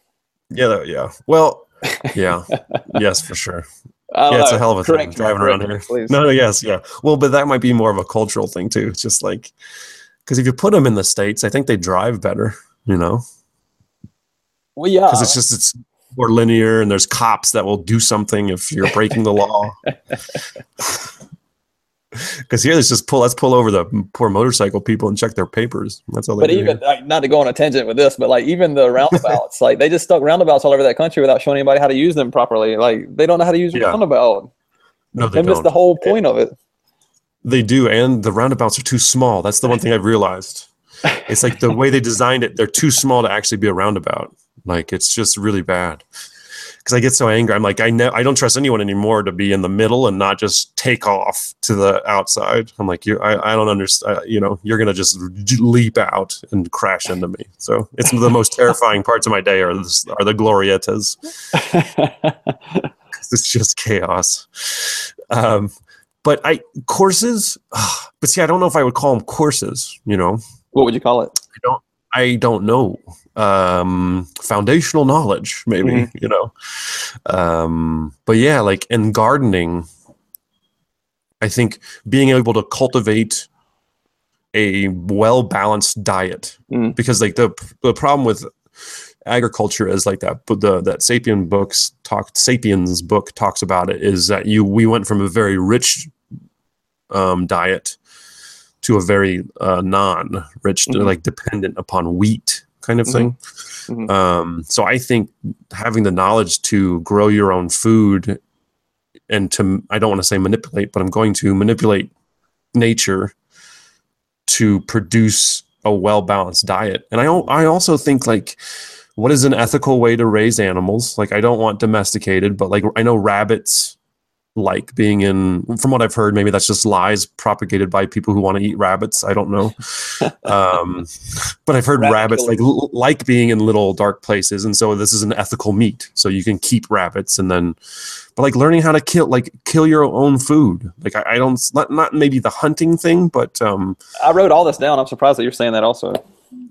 B: yeah, that- yeah. Well, yeah, yes, for sure.
C: I don't
B: it's a hell of a thing
C: Correct me,
B: driving around here.
C: Please.
B: No, no, yes, yeah. Well, but that might be more of a cultural thing too. It's just like because if you put them in the states, I think they drive better. You know,
C: Well, yeah.
B: because it's just it's more linear and there's cops that will do something if you're breaking the law. Because here there's just pull let's pull over the poor motorcycle people and check their papers. That's all they
C: but even like, not to go on a tangent with this, but like even the roundabouts, like they just stuck roundabouts all over that country without showing anybody how to use them properly. Like they don't know how to use a roundabout.
B: no
C: They
B: they
C: missed the whole point of it.
B: they do and the roundabouts are too small. That's the one thing i've realized. It's like the way they designed it they're too small to actually be a roundabout like it's just really bad. Because i get so angry. I'm like i know i don't trust anyone anymore to be in the middle and not just take off to the outside. I'm like you i, I don't understand you know you're gonna just leap out and crash into me. So it's the most terrifying parts of my day are the, are the glorietas. It's just chaos. Um but i courses but see i don't know if i would call them courses you know?
C: What would you call it?
B: Don't I don't know. Um, foundational knowledge, maybe,
C: Mhm.
B: you know. Um, but yeah, like in gardening, I think being able to cultivate a well balanced diet
C: Mm.
B: because like the the problem with agriculture is like that but the that sapien books talk sapiens book talks about it is that you we went from a very rich um, diet to a very uh, non-rich
C: Mhm.
B: like dependent upon wheat kind of thing.
C: Mhm.
B: um, so i think having the knowledge to grow your own food and to i don't want to say manipulate but i'm going to manipulate nature to produce a well-balanced diet. And i i also think like what is an ethical way to raise animals? Like i don't want domesticated but like i know rabbits like being in from what i've heard maybe that's just lies propagated by people who want to eat rabbits i don't know um, but i've heard
C: Rabbit
B: rabbits like
C: killers.
B: like being in little dark places and so this is an ethical meat so you can keep rabbits and then but like learning how to kill like kill your own food like i, I don't not, not maybe the hunting thing but um
C: I wrote all this down. I'm surprised that you're saying that also.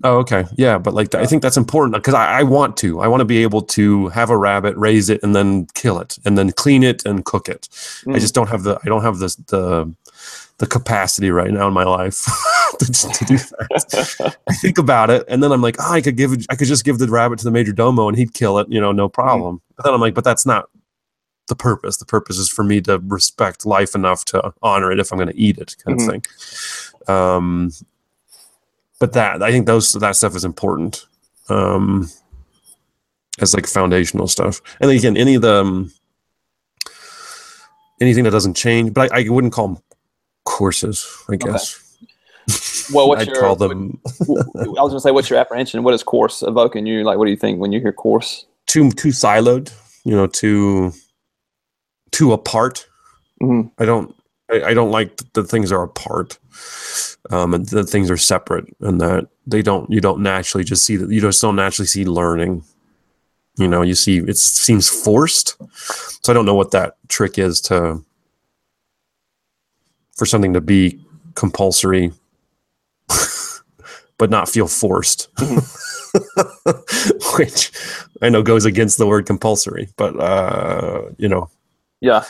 B: Oh, okay. Yeah, but like th- I think that's important because I, I want to. I want to be able to have a rabbit, raise it, and then kill it, and then clean it and cook it. I
C: Mm.
B: just don't have the. I don't have the the the capacity right now in my life to, to do that. I think about it, and then I'm like, oh, I could give, I could just give the rabbit to the major domo, and he'd kill it, you know, no problem. But then I'm like, but that's not the purpose. The purpose is for me to respect life enough to honor it if I'm going to eat it, kind
C: Mhm.
B: of thing. Um, but that I think those that stuff is important um, as like foundational stuff. And again, any of the um, anything that doesn't change, but I, I wouldn't call them courses. I guess
C: Well, what's
B: I'd
C: your?
B: call them
C: I was going to say, what's your apprehension? What does course evoke in you? Like, what do you think when you hear course?
B: too too siloed. You know, too too apart.
C: Mhm.
B: I don't. I, I don't like that the things are apart, um, and the things are separate, and that they don't. You don't naturally just see that. You just don't naturally see learning. You know, you see it seems forced. So I don't know what that trick is to for something to be compulsory, but not feel forced. Which I know goes against the word compulsory, but uh, you know,
C: Yeah.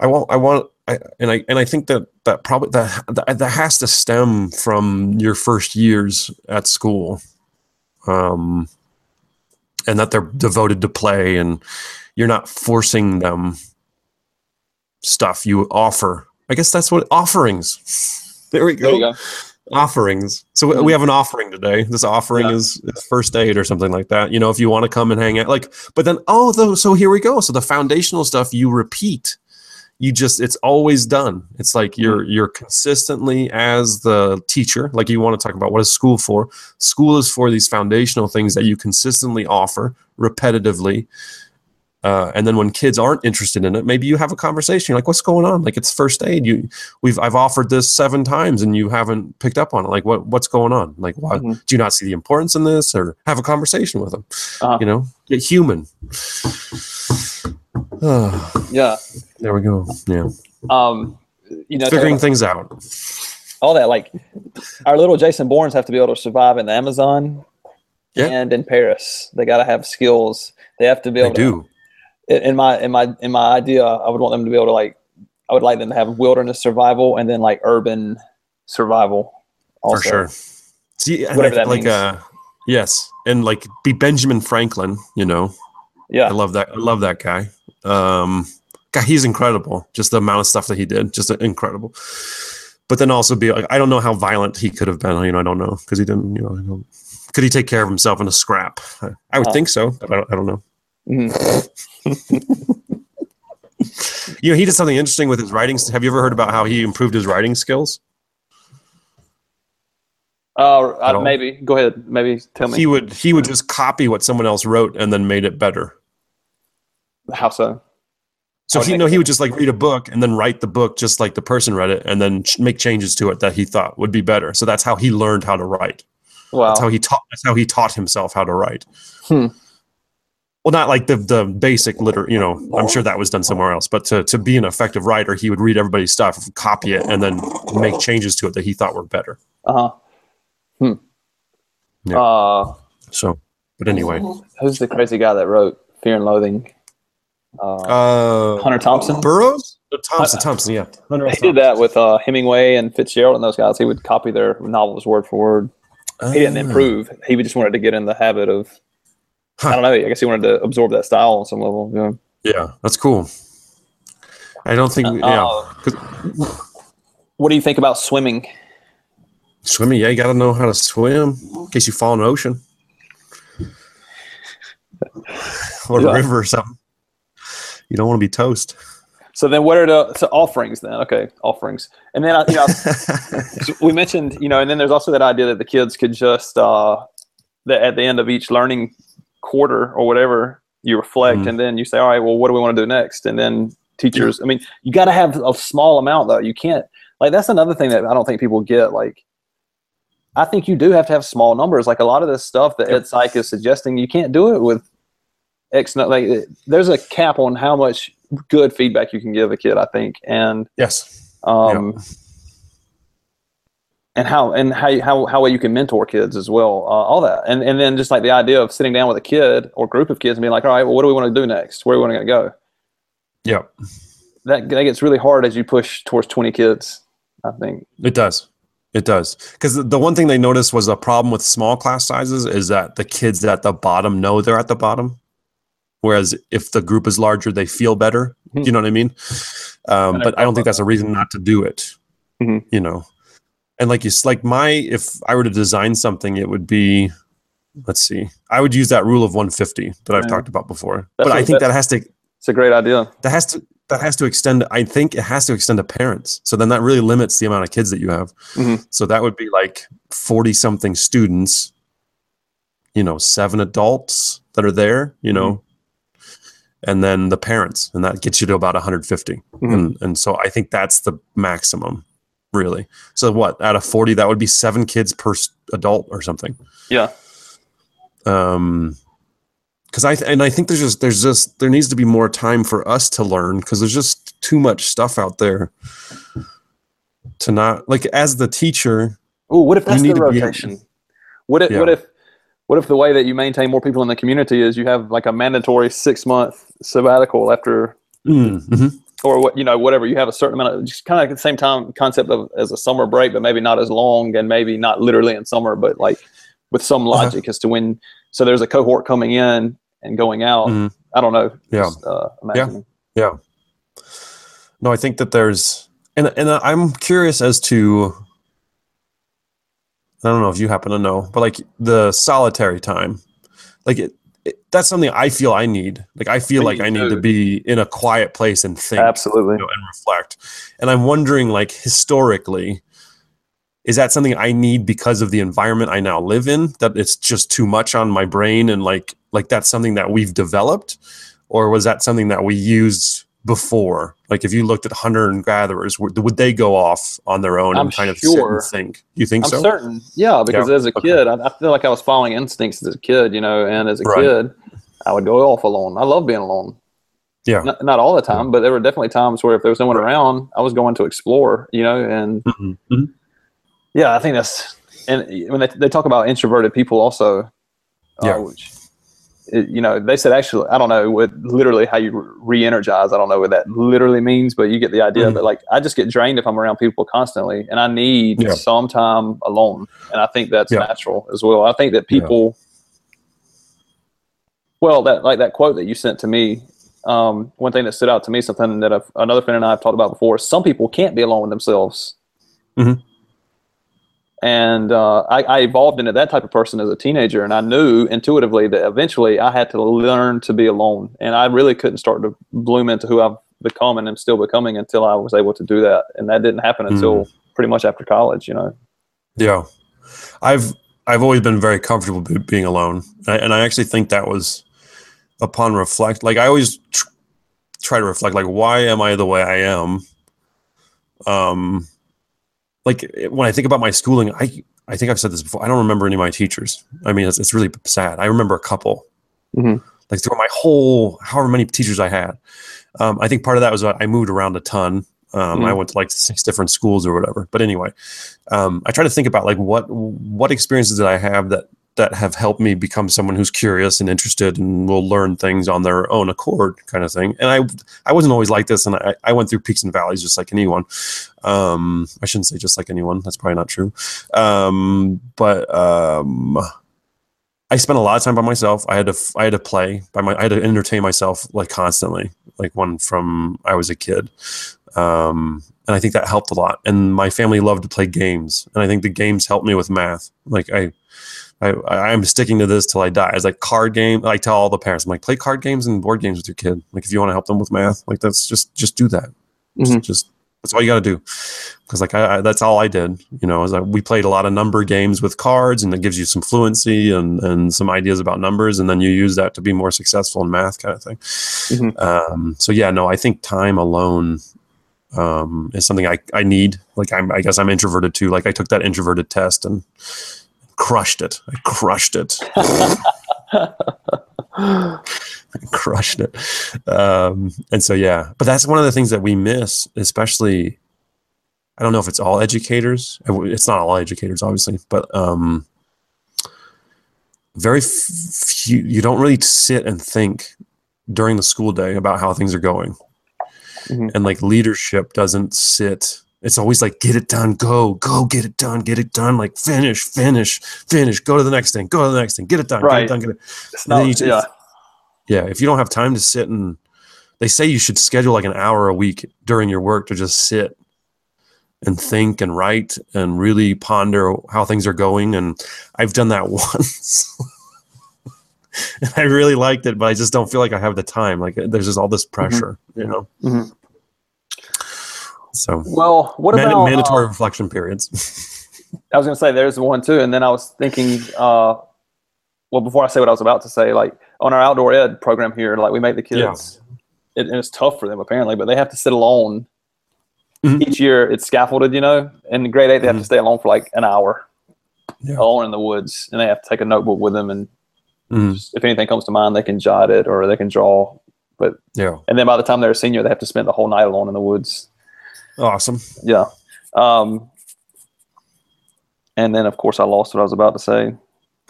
B: I want, I want, I, and I, and I think that that probably that, that that has to stem from your first years at school, um, and that they're devoted to play, and you're not forcing them stuff. You offer. I guess that's what offerings. There we go.
C: There you go.
B: Offerings. So we- we have an offering today. This offering
C: Yeah.
B: is, is first aid or something like that. You know, if you want to come and hang out, like, but then oh, though, so here we go. So the foundational stuff you repeat you just it's always done. It's like you're you're consistently as the teacher like you want to talk about what is school for. School is for these foundational things that you consistently offer repetitively uh, and then when kids aren't interested in it maybe you have a conversation you're like what's going on? Like it's first aid. You we've i've offered this seven times and you haven't picked up on it. Like what what's going on? Like why
C: Mhm.
B: do you not see the importance in this or have a conversation with them?
C: Uh-huh.
B: you know get human.
C: Yeah.
B: There we go yeah
C: Um, you know,
B: figuring things out
C: all that. Like, our little Jason Bournes have to be able to survive in the Amazon
B: Yeah.
C: and in Paris. They got to have skills. They have to be
B: they
C: able
B: do.
C: In my in my in my idea, I would want them to be able to like. I would like them to have wilderness survival and then like urban survival. Also.
B: for sure. See,
C: Whatever
B: I-
C: that
B: like
C: means.
B: uh, yes, and like be Benjamin Franklin. You know,
C: Yeah.
B: I love that. I love that guy. Um, guy, he's incredible. Just the amount of stuff that he did, just incredible. But then also be like, I don't know how violent he could have been. You know, I don't know because he didn't. You know, could he take care of himself in a scrap? I, I would
C: Uh.
B: think so, but I don't, I don't know.
C: Mhm.
B: You know, he did something interesting with his writing. Have you ever heard about how he improved his writing skills?
C: Uh, uh, maybe go ahead. Maybe tell me
B: He would he would just copy what someone else wrote and then made it better.
C: how so.
B: So he
C: think
B: no, he would just like read a book and then write the book just like the person read it, and then make changes to it that he thought would be better. So that's how he learned how to write.
C: Wow.
B: That's how he taught. That's how he taught himself how to write.
C: Hmm.
B: Well, not like the the basic liter. You know, I'm sure that was done somewhere else. But to to be an effective writer, he would read everybody's stuff, copy it, and then make changes to it that he thought were better.
C: Uh huh. Hmm.
B: Yeah.
C: Uh,
B: So, but anyway,
C: who's the crazy guy that wrote Fear and Loathing? Uh,
B: uh,
C: Hunter Thompson.
B: Burroughs, Uh, Thompson, Thompson, yeah, Hunter S.
C: He did that with uh, Hemingway and Fitzgerald and those guys. He would copy their novels word for word. He didn't
B: Ah.
C: improve. He just wanted to get in the habit of.
B: Huh.
C: I don't know. I guess he wanted to absorb that style on some level. Yeah.
B: Yeah, that's cool. I don't think. yeah,
C: Uh,
B: 'cause
C: what do you think about swimming?
B: swimming. Yeah, you got to know how to swim in case you fall in the ocean or a river or something. You don't want to be toast.
C: So then, what are the so offerings then? Okay, offerings, and then I- you know we mentioned you know, and then there's also that idea that the kids could just uh, that at the end of each learning quarter or whatever you reflect,
B: Mhm.
C: and then you say, all right, well, what do we want to do next? And then teachers, I mean, you got to have a small amount though. You can't like that's another thing that I don't think people get. Like, I think you do have to have small numbers. Like a lot of this stuff that Ed Psych is suggesting, you can't do it with X. Like, there's a cap on how much good feedback you can give a kid. I think, and
B: yes.
C: um, and how and how you- how how well you can mentor kids as well. Uh, all that, and and then just like the idea of sitting down with a kid or group of kids and being like, all right, well, what do we want to do next? Where do we want to go?
B: Yep.
C: That that gets really hard as you push towards twenty kids. I think
B: It does. It does. Because the one thing they noticed was a problem with small class sizes is that the kids at the bottom know they're at the bottom. Whereas if the group is larger, they feel better.
C: Mhm.
B: You know what I mean? Um, but I don't think that's a reason not to do it.
C: Mhm.
B: You know, and like you, like my, if I were to design something, it would be, let's see, I would use that rule of 150 that I've
C: Yeah.
B: talked about before.
C: That's
B: but I think
C: that-
B: has to
C: it's a great idea.
B: that has to that has to extend i think it has to extend to parents so then that really limits the amount of kids that you have
C: Mhm.
B: so that would be like 40 something students you know seven adults that are there you know and then the parents and that gets you to about 150
C: Mhm.
B: and and so i think that's the maximum really so what out of 40 that would be seven kids per adult or something
C: Yeah.
B: um because i th- and i think there's just there's just there needs to be more time for us to learn because there's just too much stuff out there to not like as the teacher
C: Oh, what if that's
B: need
C: the rotation? What if
B: Yeah.
C: what if what if the way that you maintain more people in the community is you have like a mandatory six month sabbatical after
B: Mm, mhm.
C: or what you know whatever you have a certain amount of just kind of at the same time concept of as a summer break but maybe not as long and maybe not literally in summer but like with some
B: Uh-huh.
C: logic as to when so there's a cohort coming in and going out
B: Mhm.
C: i don't know
B: Yeah.
C: Just, uh, imagining.
B: yeah no i think that there's and and i'm curious as to i don't know if you happen to know but like the solitary time like it, it that's something i feel i need like i feel like i need to
C: too.
B: be in a quiet place and think
C: absolutely
B: you know, and reflect. And I'm wondering, like historically, is that something I need because of the environment I now live in? That it's just too much on my brain, and like like that's something that we've developed, or was that something that we used before? Like if you looked at hunter and gatherers, would, would they go off on their own
C: I'm
B: and kind of
C: sure.
B: sit and think? You think
C: i'm
B: so?
C: certain yeah because
B: Yeah.
C: as a
B: Okay.
C: kid I, I feel like i was following instincts as a kid you know and as a
B: Right.
C: kid i would go off alone i love being alone
B: Yeah.
C: not, not all the time but there were definitely times where if there was no one around i was going to explore you know and
B: Mhm. Mhm.
C: Yeah, I think that's and when they, they talk about introverted people also, uh,
B: Yeah.
C: which it, you know they said actually I don't know what literally how you re-energize. I don't know what that literally means, but you get the idea.
B: Mhm.
C: But like I just get drained if I'm around people constantly, and I need
B: Yeah.
C: some time alone, and I think that's
B: Yeah.
C: natural as well. I think that people, well, that like that quote that you sent to me. Um, one thing that stood out to me, something that I've, another friend and I have talked about before. Some people can't be alone with themselves and uh, I, I evolved into that type of person as a teenager and i knew intuitively that eventually i had to learn to be alone. And i really couldn't start to bloom into who i've become and am still becoming until i was able to do that. And that didn't happen until pretty much after college you know?
B: Yeah, I've I've always been very comfortable being alone, and I actually think that was upon reflect. Like I always tr- try to reflect, like why am I the way I am? Um, like when I think about my schooling, I I think I've said this before. I don't remember any of my teachers. I mean, it's, it's really sad. I remember a couple,
C: Mhm.
B: like throughout my whole however many teachers I had. Um, I think part of that was I moved around a ton. Um, I
C: Mhm.
B: went to like six different schools or whatever. But anyway, um, I try to think about like what what experiences did I have that that have helped me become someone who's curious and interested and will learn things on their own accord, kind of thing. And I I wasn't always like this, and I, I went through peaks and valleys just like anyone. Um, I shouldn't say just like anyone. That's probably not true. Um, but um, I spent a lot of time by myself. I had to I had to play by my I had to entertain myself like constantly, like one from I was a kid. Um, and I think that helped a lot. And my family loved to play games, and I think the games helped me with math. Like I, I, I'm sticking to this till I die. It's like card game. I tell all the parents, I'm like, play card games and board games with your kid. Like if you want to help them with math, like that's just just do that. Just,
C: Mhm.
B: just that's all you got to do. Because like I, I, that's all I did. You know, is like we played a lot of number games with cards, and it gives you some fluency and and some ideas about numbers, and then you use that to be more successful in math, kind of thing.
C: Mhm.
B: Um, so yeah, no, I think time alone um, is something I, I need. Like I'm, I guess I'm introverted too. Like I took that introverted test and crushed it. I crushed it. I crushed it. Um, and so yeah, but that's one of the things that we miss, especially. I don't know if it's all educators. It's not all educators, obviously, but um, very few. You don't really sit and think during the school day about how things are going
C: Mhm.
B: and like leadership doesn't sit It's always like get it done, go, go, get it done, get it done, like finish, finish, finish, go to the next thing, go to the next thing, get it done, get it done, get it.
C: It's not,
B: you
C: yeah.
B: Yeah, if you don't have time to sit and they say you should schedule like an hour a week during your work to just sit and think and write and really ponder how things are going. And I've done that once. and I really liked it, but I just don't feel like I have the time. Like there's just all this pressure, you know.
C: Mhm.
B: So
C: Well, what about
B: mandatory
C: uh,
B: reflection periods.
C: I was going to say there's one too, and then I was thinking. Uh, well, before I say what I was about to say, like on our outdoor ed program here, like we make the
B: Yeah.
C: kids, it, and it's tough for them apparently, but they have to sit alone
B: Mhm.
C: each year. It's scaffolded, you know. In grade eight, they have to
B: Mhm.
C: stay alone for like an hour,
B: Yeah.
C: alone in the woods, and they have to take a notebook with them, and
B: Mm,
C: just- if anything comes to mind, they can jot it or they can draw.
B: But yeah,
C: And then by the time they're a senior, they have to spend the whole night alone in the woods.
B: Awesome.
C: Yeah. Um, and then, of course, I lost what I was about to say.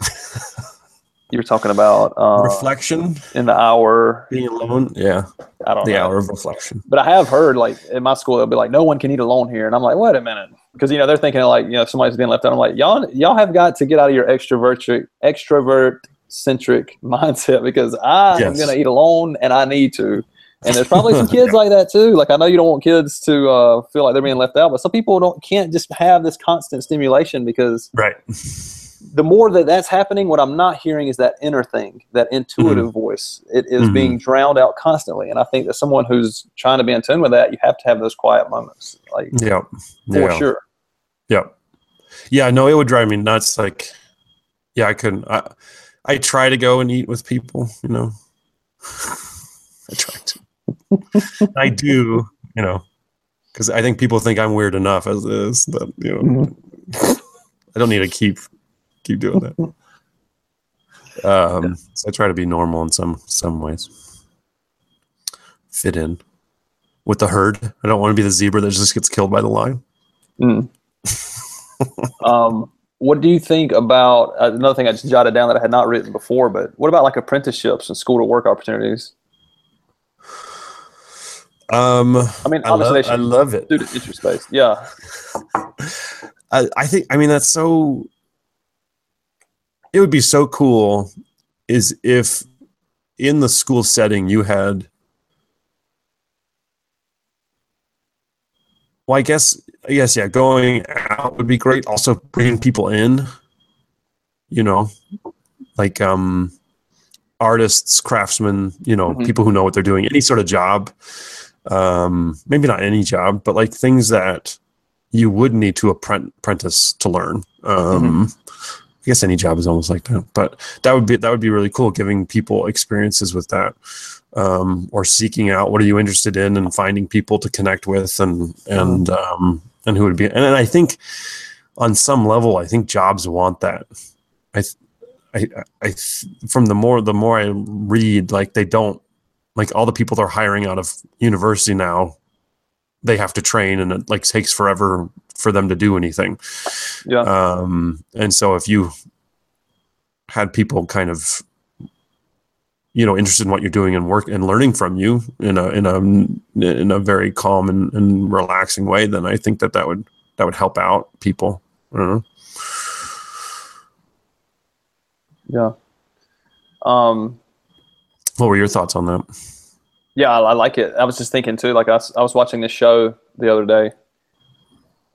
C: you were talking about uh,
B: reflection,
C: in the hour.
B: being alone. Yeah,
C: I don't
B: the
C: know.
B: hour of reflection.
C: But I have heard, like, in my school, they'll be like, no one can eat alone here. And I'm like, wait a minute. Because, you know, they're thinking, like, you know, if somebody's being left out. I'm like, y'all, y'all have got to get out of your extrovert, extrovert centric mindset because I am
B: Yes.
C: going to eat alone and I need to. And there's probably some kids like that too. Like I know you don't want kids to uh, feel like they're being left out, but some people don't can't just have this constant stimulation because
B: Right.
C: the more that that's happening, what I'm not hearing is that inner thing, that intuitive voice. It is
B: Mhm.
C: being drowned out constantly, and I think that someone who's trying to be in tune with that, you have to have those quiet moments, like
B: Yeah.
C: for
B: yeah.
C: sure.
B: Yeah. Yeah, no, it would drive me nuts. Like, yeah, I couldn't. I, I try to go and eat with people, you know. I try to. I do, you know, because I think people think I'm weird enough as is, but you know, I don't need to keep keep doing that. Um, so I try to be normal in some some ways, fit in with the herd. I don't want to be the zebra that just gets killed by the lion.
C: Mm. um, what do you think about uh, another thing I just jotted down that I had not written before? But what about like apprenticeships and school to work opportunities?
B: Um,
C: I mean,
B: I, love, I love it.
C: student based. Yeah,
B: I, I think I mean that's so it would be so cool is if in the school setting you had well I guess I guess yeah going out would be great also bringing people in you know like um artists craftsmen you know
C: Mhm.
B: people who know what they're doing any sort of job um maybe not any job but like things that you would need to apprentice to learn. Um, I guess any job is almost like that, but that would be that would be really cool, giving people experiences with that, um, or seeking out what are you interested in and finding people to connect with, and and um, and who would be. And, then I think on some level, I think jobs want that. I, I, I, from the more the more I read, like they don't like all the people they're hiring out of university now they have to train and it like takes forever for them to do anything
C: yeah,
B: um and so if you had people kind of you know interested in what you're doing and work and learning from you in a in a in a very calm and, and relaxing way then i think that that would that would help out people I don't know.
C: yeah. Um,
B: what were your thoughts on that
C: Yeah, I, I like it. I was just thinking too. Like I was, I was watching this show the other day,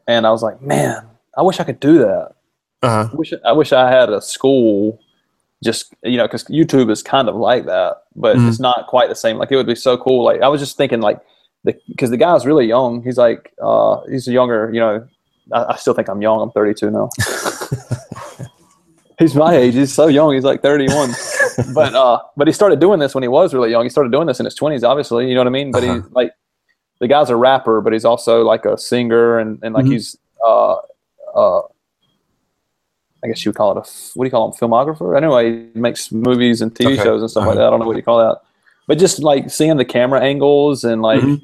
C: and I was like, man, I wish I could do that.
B: uh
C: I wish I wish I had a school, just you know, because YouTube is kind of like that, but
B: Mhm.
C: it's not quite the same. Like it would be so cool. Like I was just thinking, like the because the guy's really young. He's like, uh, he's a younger. You know, I, I still think I'm young. I'm 32 now. he's my age. He's so young. He's like 31. but uh, but he started doing this when he was really young. He started doing this in his 20s, obviously. You know what I mean? But
B: Uh-huh.
C: he's like, the guy's a rapper, but he's also like a singer, and and like
B: Mhm.
C: he's uh uh. I guess you would call it a what do you call him filmographer? Anyway, he makes movies and TV
B: Okay.
C: shows and stuff like
B: Uh-huh.
C: that. I don't know what you call that, but just like seeing the camera angles and like
B: Mhm.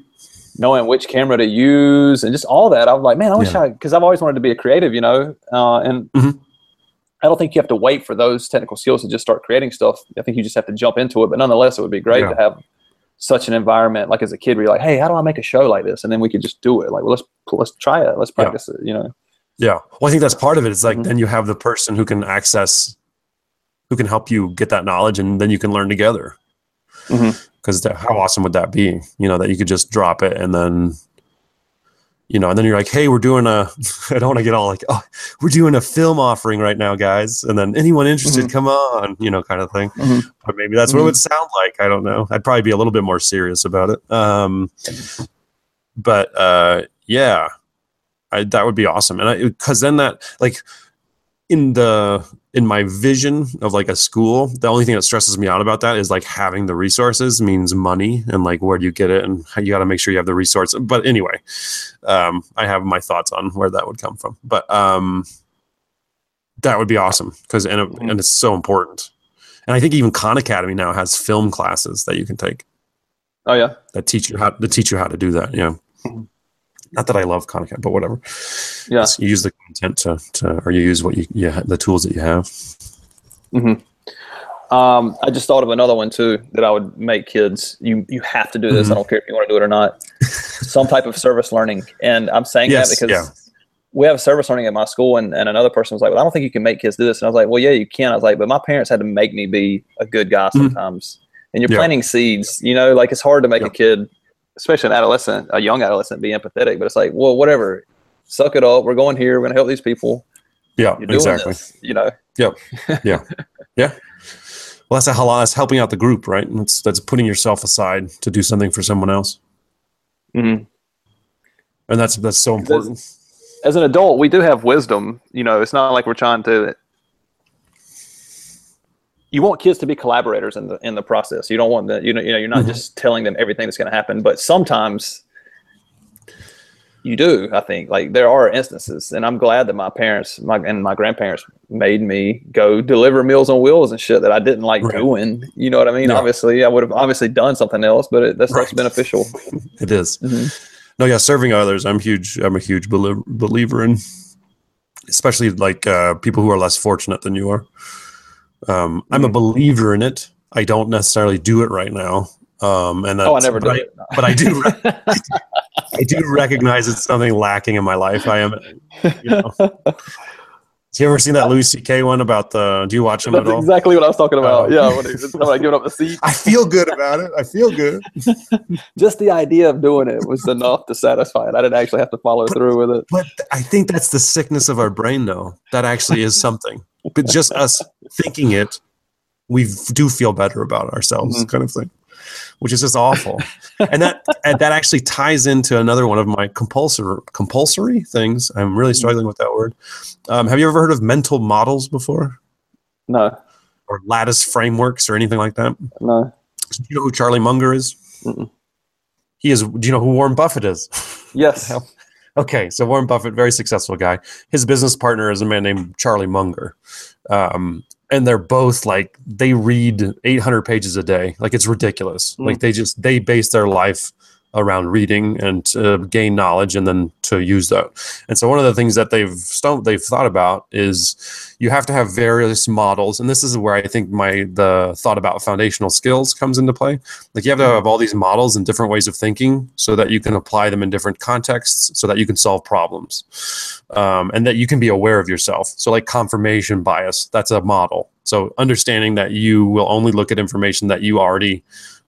C: knowing which camera to use and just all that. I was like, man, I wish
B: Yeah.
C: I because I've always wanted to be a creative, you know, uh, and
B: Mhm.
C: I don't think you have to wait for those technical skills to just start creating stuff. I think you just have to jump into it. But nonetheless, it would be great
B: Yeah.
C: to have such an environment like as a kid where you're like hey how do i make a show like this and then we could just do it like well let's let's try it let's practice yeah. it you know
B: yeah well i think that's part of it it's like mm-hmm. then you have the person who can access who can help you get that knowledge and then you can learn together because mm-hmm. how awesome would that be you know that you could just drop it and then you know, and then you're like, hey, we're doing a, I don't want to get all like, oh, we're doing a film offering right now, guys. And then anyone interested, mm-hmm. come on, you know, kind of thing. Mm-hmm. But maybe that's mm-hmm. what it would sound like. I don't know. I'd probably be a little bit more serious about it. Um, but uh, yeah, I, that would be awesome. And I, because then that, like, in the in my vision of like a school, the only thing that stresses me out about that is like having the resources means money and like where do you get it and you got to make sure you have the resource. But anyway, um, I have my thoughts on where that would come from. But um, that would be awesome because and, it, mm-hmm. and it's so important. And I think even Khan Academy now has film classes that you can take.
C: Oh yeah,
B: that teach you how to teach you how to do that. Yeah. Not that I love Khan but whatever.
C: Yeah,
B: you use the content to, to, or you use what you, yeah, the tools that you have.
C: Mm-hmm. Um, I just thought of another one too that I would make kids. You you have to do this. Mm-hmm. I don't care if you want to do it or not. Some type of service learning, and I'm saying yes, that because yeah. we have service learning at my school, and, and another person was like, "Well, I don't think you can make kids do this." And I was like, "Well, yeah, you can." I was like, "But my parents had to make me be a good guy mm-hmm. sometimes." Mm-hmm. And you're yeah. planting seeds. You know, like it's hard to make yeah. a kid especially an adolescent, a young adolescent, be empathetic. But it's like, well, whatever, suck it up. We're going here. We're going to help these people.
B: Yeah, exactly. This,
C: you know.
B: Yep. Yeah. yeah. Well, that's a halal. That's helping out the group, right? That's that's putting yourself aside to do something for someone else.
C: Mm-hmm.
B: And that's that's so important.
C: As, as an adult, we do have wisdom. You know, it's not like we're trying to you want kids to be collaborators in the in the process. You don't want that. You know, you know, you're not mm-hmm. just telling them everything that's going to happen, but sometimes you do. I think like there are instances, and I'm glad that my parents, my and my grandparents made me go deliver Meals on Wheels and shit that I didn't like right. doing. You know what I mean? Yeah. Obviously, I would have obviously done something else, but it, that's right. beneficial.
B: it is. Mm-hmm. No, yeah, serving others. I'm huge. I'm a huge believer in, especially like uh, people who are less fortunate than you are. Um, I'm a mm-hmm. believer in it. I don't necessarily do it right now. Um, and
C: oh, I never
B: do
C: it.
B: But I do. I do recognize it's something lacking in my life. I am, you know. Have you ever seen that Louis C.K. one about the? Do you watch him
C: That's
B: at all?
C: exactly what I was talking about. Uh, yeah, when, he's giving up the seat.
B: I feel good about it. I feel good.
C: Just the idea of doing it was enough to satisfy it. I didn't actually have to follow
B: but,
C: through with it.
B: But I think that's the sickness of our brain, though. That actually is something but just us thinking it, we do feel better about ourselves, mm-hmm. kind of thing, which is just awful. and that and that actually ties into another one of my compulsory compulsory things. I'm really mm-hmm. struggling with that word. Um, have you ever heard of mental models before?
C: No.
B: Or lattice frameworks or anything like that?
C: No.
B: Do you know who Charlie Munger is? Mm-mm. He is. Do you know who Warren Buffett is?
C: Yes.
B: Okay, so Warren Buffett, very successful guy. His business partner is a man named Charlie Munger. Um, and they're both like they read 800 pages a day. Like it's ridiculous. Mm. Like they just they base their life around reading and to gain knowledge and then to use that. And so one of the things that they've st- they've thought about is you have to have various models and this is where I think my the thought about foundational skills comes into play. Like you have to have all these models and different ways of thinking so that you can apply them in different contexts so that you can solve problems. Um, and that you can be aware of yourself. So like confirmation bias, that's a model. So understanding that you will only look at information that you already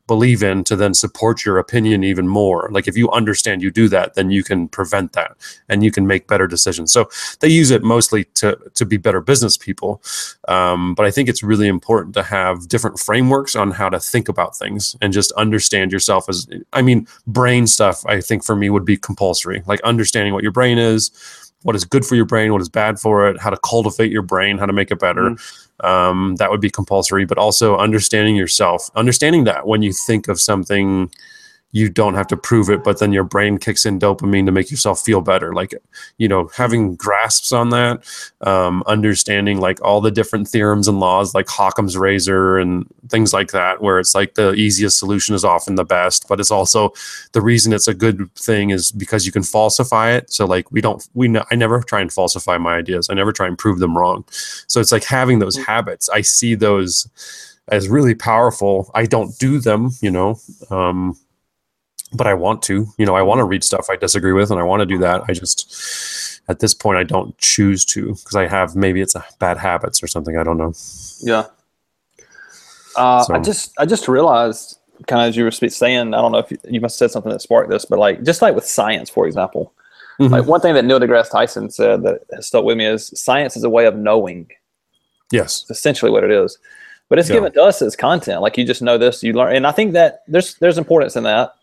B: believe in to then support your opinion even more. Like if you understand you do that, then you can prevent that and you can make better decisions. So they use it mostly to to be better business people. Um, but I think it's really important to have different frameworks on how to think about things and just understand yourself as I mean, brain stuff. I think for me would be compulsory. Like understanding what your brain is what is good for your brain, what is bad for it, how to cultivate your brain, how to make it better. Mm-hmm. Um, that would be compulsory, but also understanding yourself, understanding that when you think of something you don't have to prove it, but then your brain kicks in dopamine to make yourself feel better. Like, you know, having grasps on that, um, understanding like all the different theorems and laws, like Occam's razor and things like that, where it's like the easiest solution is often the best, but it's also the reason it's a good thing is because you can falsify it. So like we don't, we, know I never try and falsify my ideas. I never try and prove them wrong. So it's like having those mm. habits. I see those as really powerful. I don't do them, you know, um, but I want to. You know, I want to read stuff I disagree with, and I want to do that. I just at this point I don't choose to because I have maybe it's a bad habits or something. I don't know.
C: Yeah. Uh,
B: So-
C: I just I just realized, kind of as you were saying, I don't know if you, you must have said something that sparked this, but like just like with science, for example,
B: Mhm.
C: like one thing that Neil deGrasse Tyson said that has stuck with me is science is a way of knowing.
B: Yes.
C: It's essentially what it is. But it's
B: Yeah.
C: given to us as content. Like you just know this, you learn, and I think that there's there's importance in that.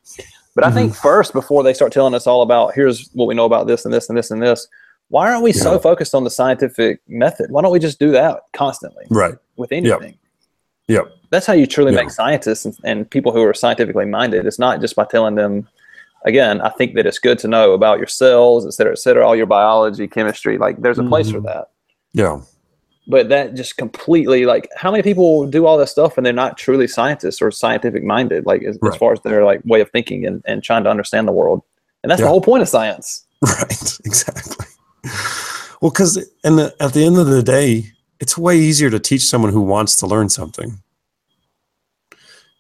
C: But I think
B: Mm-hmm.
C: first, before they start telling us all about here's what we know about this and this and this and this, why aren't we so focused on the scientific method? Why don't we just do that constantly
B: Right.
C: with anything?
B: Yep.
C: That's how you truly
B: Yeah.
C: make scientists and, and people who are scientifically minded. It's not just by telling them. Again, I think that it's good to know about your cells, et cetera, et cetera, all your biology, chemistry. Like, there's a place for
B: Mhm.
C: that
B: Yeah.
C: But that just completely like how many people do all this stuff and they're not truly scientists or scientific minded like as, as far as their like way of thinking and, and trying to understand the world and that's
B: Yeah.
C: the whole point of science
B: Right. Exactly. Well, because and the, at the end of the day, it's way easier to teach someone who wants to learn something.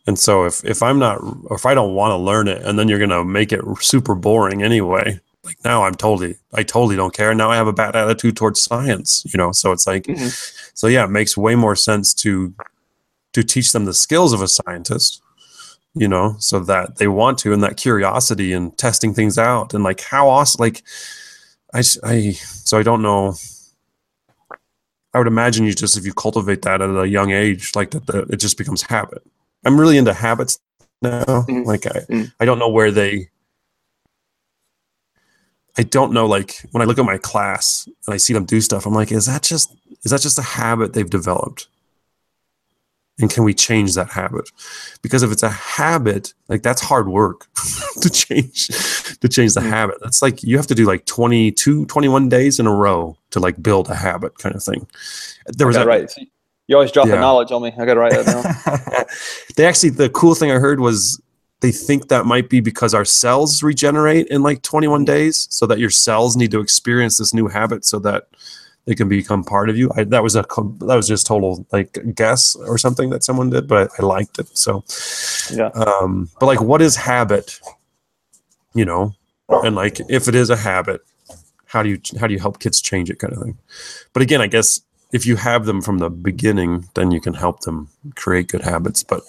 B: And so if if I'm not or if I don't want to learn it, and then you're gonna make it super boring anyway, like now I'm totally I totally don't care. Now I have a bad attitude towards science, you know. So it's like,
C: Mhm.
B: so yeah, it makes way more sense to to teach them the skills of a scientist you know, so that they want to, and that curiosity and testing things out, and like how awesome, like i i so I don't know. I would imagine you just if you cultivate that at a young age, like that, the, it just becomes habit. I'm really into habits now.
C: Mhm.
B: Like I,
C: Mhm.
B: I don't know where they. I don't know, like when I look at my class and I see them do stuff, I'm like, is that just is that just a habit they've developed? And can we change that habit? Because if it's a habit, like that's hard work to change to change the
C: Mhm.
B: habit. That's like you have to do like 22, 21 days in a row to like build a habit kind of thing. There was
C: write see, you always drop the knowledge on me i gotta write that down
B: they actually the cool thing I heard was they think that might be because our cells regenerate in like 21 days, so that your cells need to experience this new habit so that they can become part of you. I, that was a that was just total like guess or something that someone did, but I liked it. So,
C: yeah
B: um, but like, what is habit? You know, and like if it is a habit, how do you how do you help kids change it, kind of thing. But again, I guess if you have them from the beginning, then you can help them create good habits. But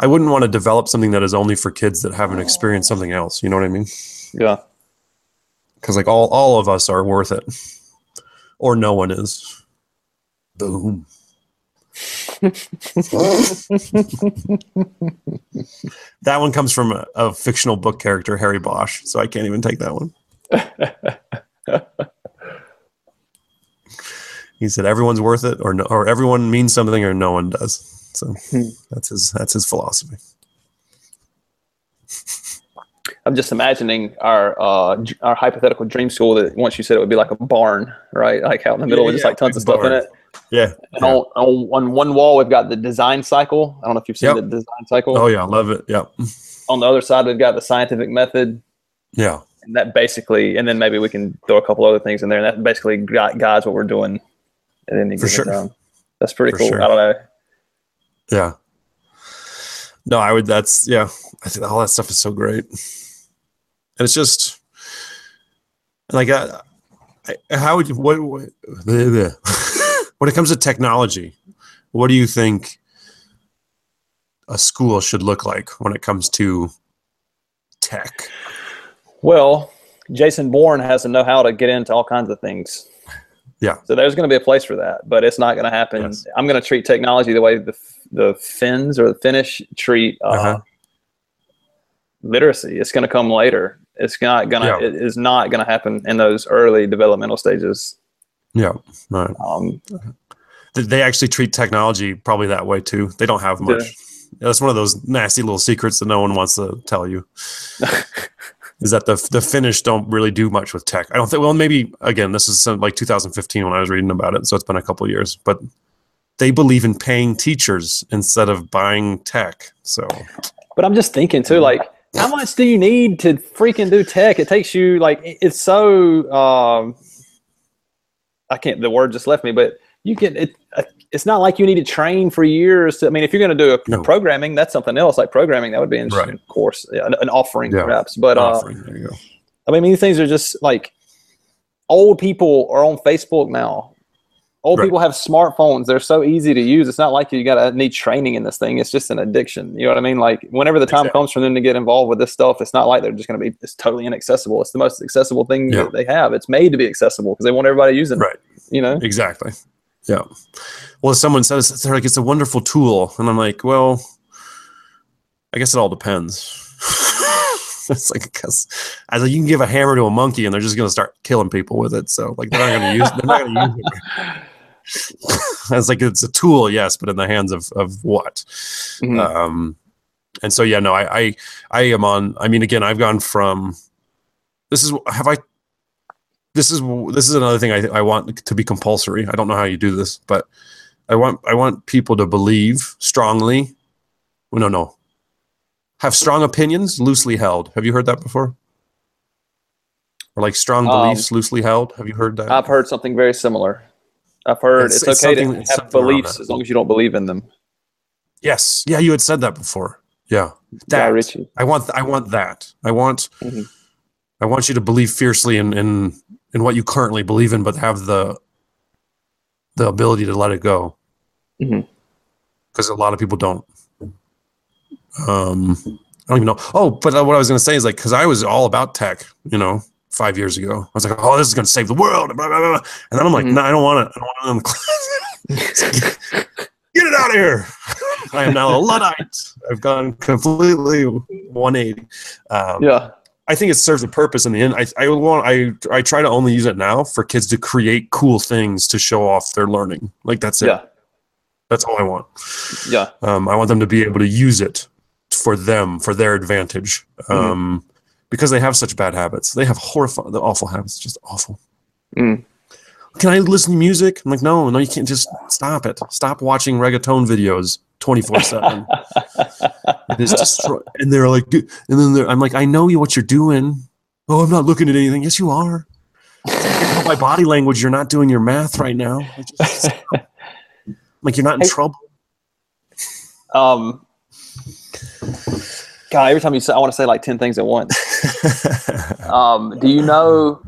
B: I wouldn't want to develop something that is only for kids that haven't experienced something else. You know what I mean?
C: yeah
B: Because like all all of us are worth it, or no one is. Boom. that one comes from a, a fictional book character, Harry Bosch, so I can't even take that one. he said, "Everyone's worth it, or no, or everyone means something, or no one does." So
C: Hmm.
B: that's his that's his philosophy.
C: i'm just imagining our uh our hypothetical dream school that once you said it would be like a barn right like out in the middle with just
B: yeah,
C: like tons of stuff in it
B: Yeah.
C: and on, on, on one wall we've got the design cycle i don't know if you've seen
B: Yep.
C: the design cycle
B: Oh yeah, I love it. Yeah.
C: on the other side we've got the scientific method
B: Yeah.
C: and that basically and then maybe we can throw a couple other things in there and that basically guides what we're doing at any given
B: sure.
C: time. that's pretty
B: For
C: cool
B: sure.
C: i don't know
B: Yeah. No, I would. That's yeah. I think all that stuff is so great, and it's just like I, I, how would you what, what when it comes to technology, what do you think a school should look like when it comes to tech?
C: well jason bourne has to know how to get into all kinds of things
B: Yeah.
C: so there's going to be a place for that but it's not going to happen
B: Yes.
C: i'm going to treat technology the way the the finns or the finnish treat uh,
B: Uh-huh.
C: literacy it's going to come later it's not going to
B: Yeah.
C: it is not going to happen in those early developmental stages
B: Yeah, right.
C: um,
B: They actually treat technology probably that way too. They don't have much. That's one of those nasty little secrets that no one wants to tell you. is that the the Finnish don't really do much with tech. I don't think. Well, maybe again, this is like 2015 when I was reading about it, so it's been a couple years. But they believe in paying teachers instead of buying tech. So
C: But I'm just thinking too, like, how much do you need to freaking do tech? It takes you like it's so um I can't the word just left me, but you can it it's not like you need to train for years to, i mean if you're going to do a
B: No.
C: programming that's something else like programming that would be an
B: Right.
C: interesting course yeah, an, an offering
B: Yeah.
C: perhaps but uh
B: Offering, there you go.
C: i mean these things are just like old people are on facebook now old
B: Right.
C: people have smartphones they're so easy to use it's not like you gotta need training in this thing it's just an addiction you know what i mean like whenever the time
B: Exactly.
C: comes for them to get involved with this stuff it's not like they're just going to be it's totally inaccessible it's the most accessible thing
B: Yeah.
C: that they have it's made to be accessible because they want everybody using it
B: Right.
C: you know
B: Exactly. Yeah. Well, someone says they're like it's a wonderful tool, and I'm like, well, I guess it all depends. it's like because I like, you can give a hammer to a monkey, and they're just going to start killing people with it. So like they're not going to use. They're not going to use it. it's like it's a tool, yes, but in the hands of of what?
C: Mhm.
B: Um, and so yeah, no, I, I I am on. I mean, again, I've gone from. This is have I. This is this is another thing I I want to be compulsory. I don't know how you do this, but I want I want people to believe strongly. Well, no, no. Have strong opinions, loosely held. Have you heard that before? Or like strong
C: Um,
B: beliefs, loosely held. Have you heard that?
C: I've heard something very similar. I've heard
B: It's-
C: it's,
B: it's
C: okay to have beliefs as long as you don't believe in them.
B: yes. Yeah, you had said that before. Yeah. That.
C: Ritchie.
B: I want I want that. I want
C: Mhm.
B: I want you to believe fiercely in in in what you currently believe in, but have the the ability to let it go.
C: Mhm.
B: Because a lot of people don't. Um, I don't even know. Oh, but uh, what I was going to say is like because I was all about tech, you know, five years ago. I was like, oh, this is going to save the world, blah, blah, blah. and then I'm like,
C: Mhm.
B: no, I don't want it. I don't want it in the class. Get it out of here. I am now a Luddite. I've gone completely 180. Um,
C: Yeah.
B: I think it serves a purpose in the end. I, I want I I try to only use it now for kids to create cool things to show off their learning. Like that's it.
C: Yeah.
B: That's all I want.
C: Yeah.
B: Um, I want them to be able to use it for them for their advantage. Um, because they have such bad habits. They have horrifying, the awful habits, just awful.
C: Mm.
B: Can I listen to music? I'm like, no, no, you can't. Just stop it. Stop watching reggaeton videos 24 seven. It's destroy- and they're like, and then they're, I'm like, I know you what you're doing. Oh, I'm not looking at anything. Yes, you are. I by body language, you're not doing your math right now. Like, just like you're not in
C: Hey.
B: trouble.
C: Um, God, every time you say, I want to say like 10 things at once. Um, do you know?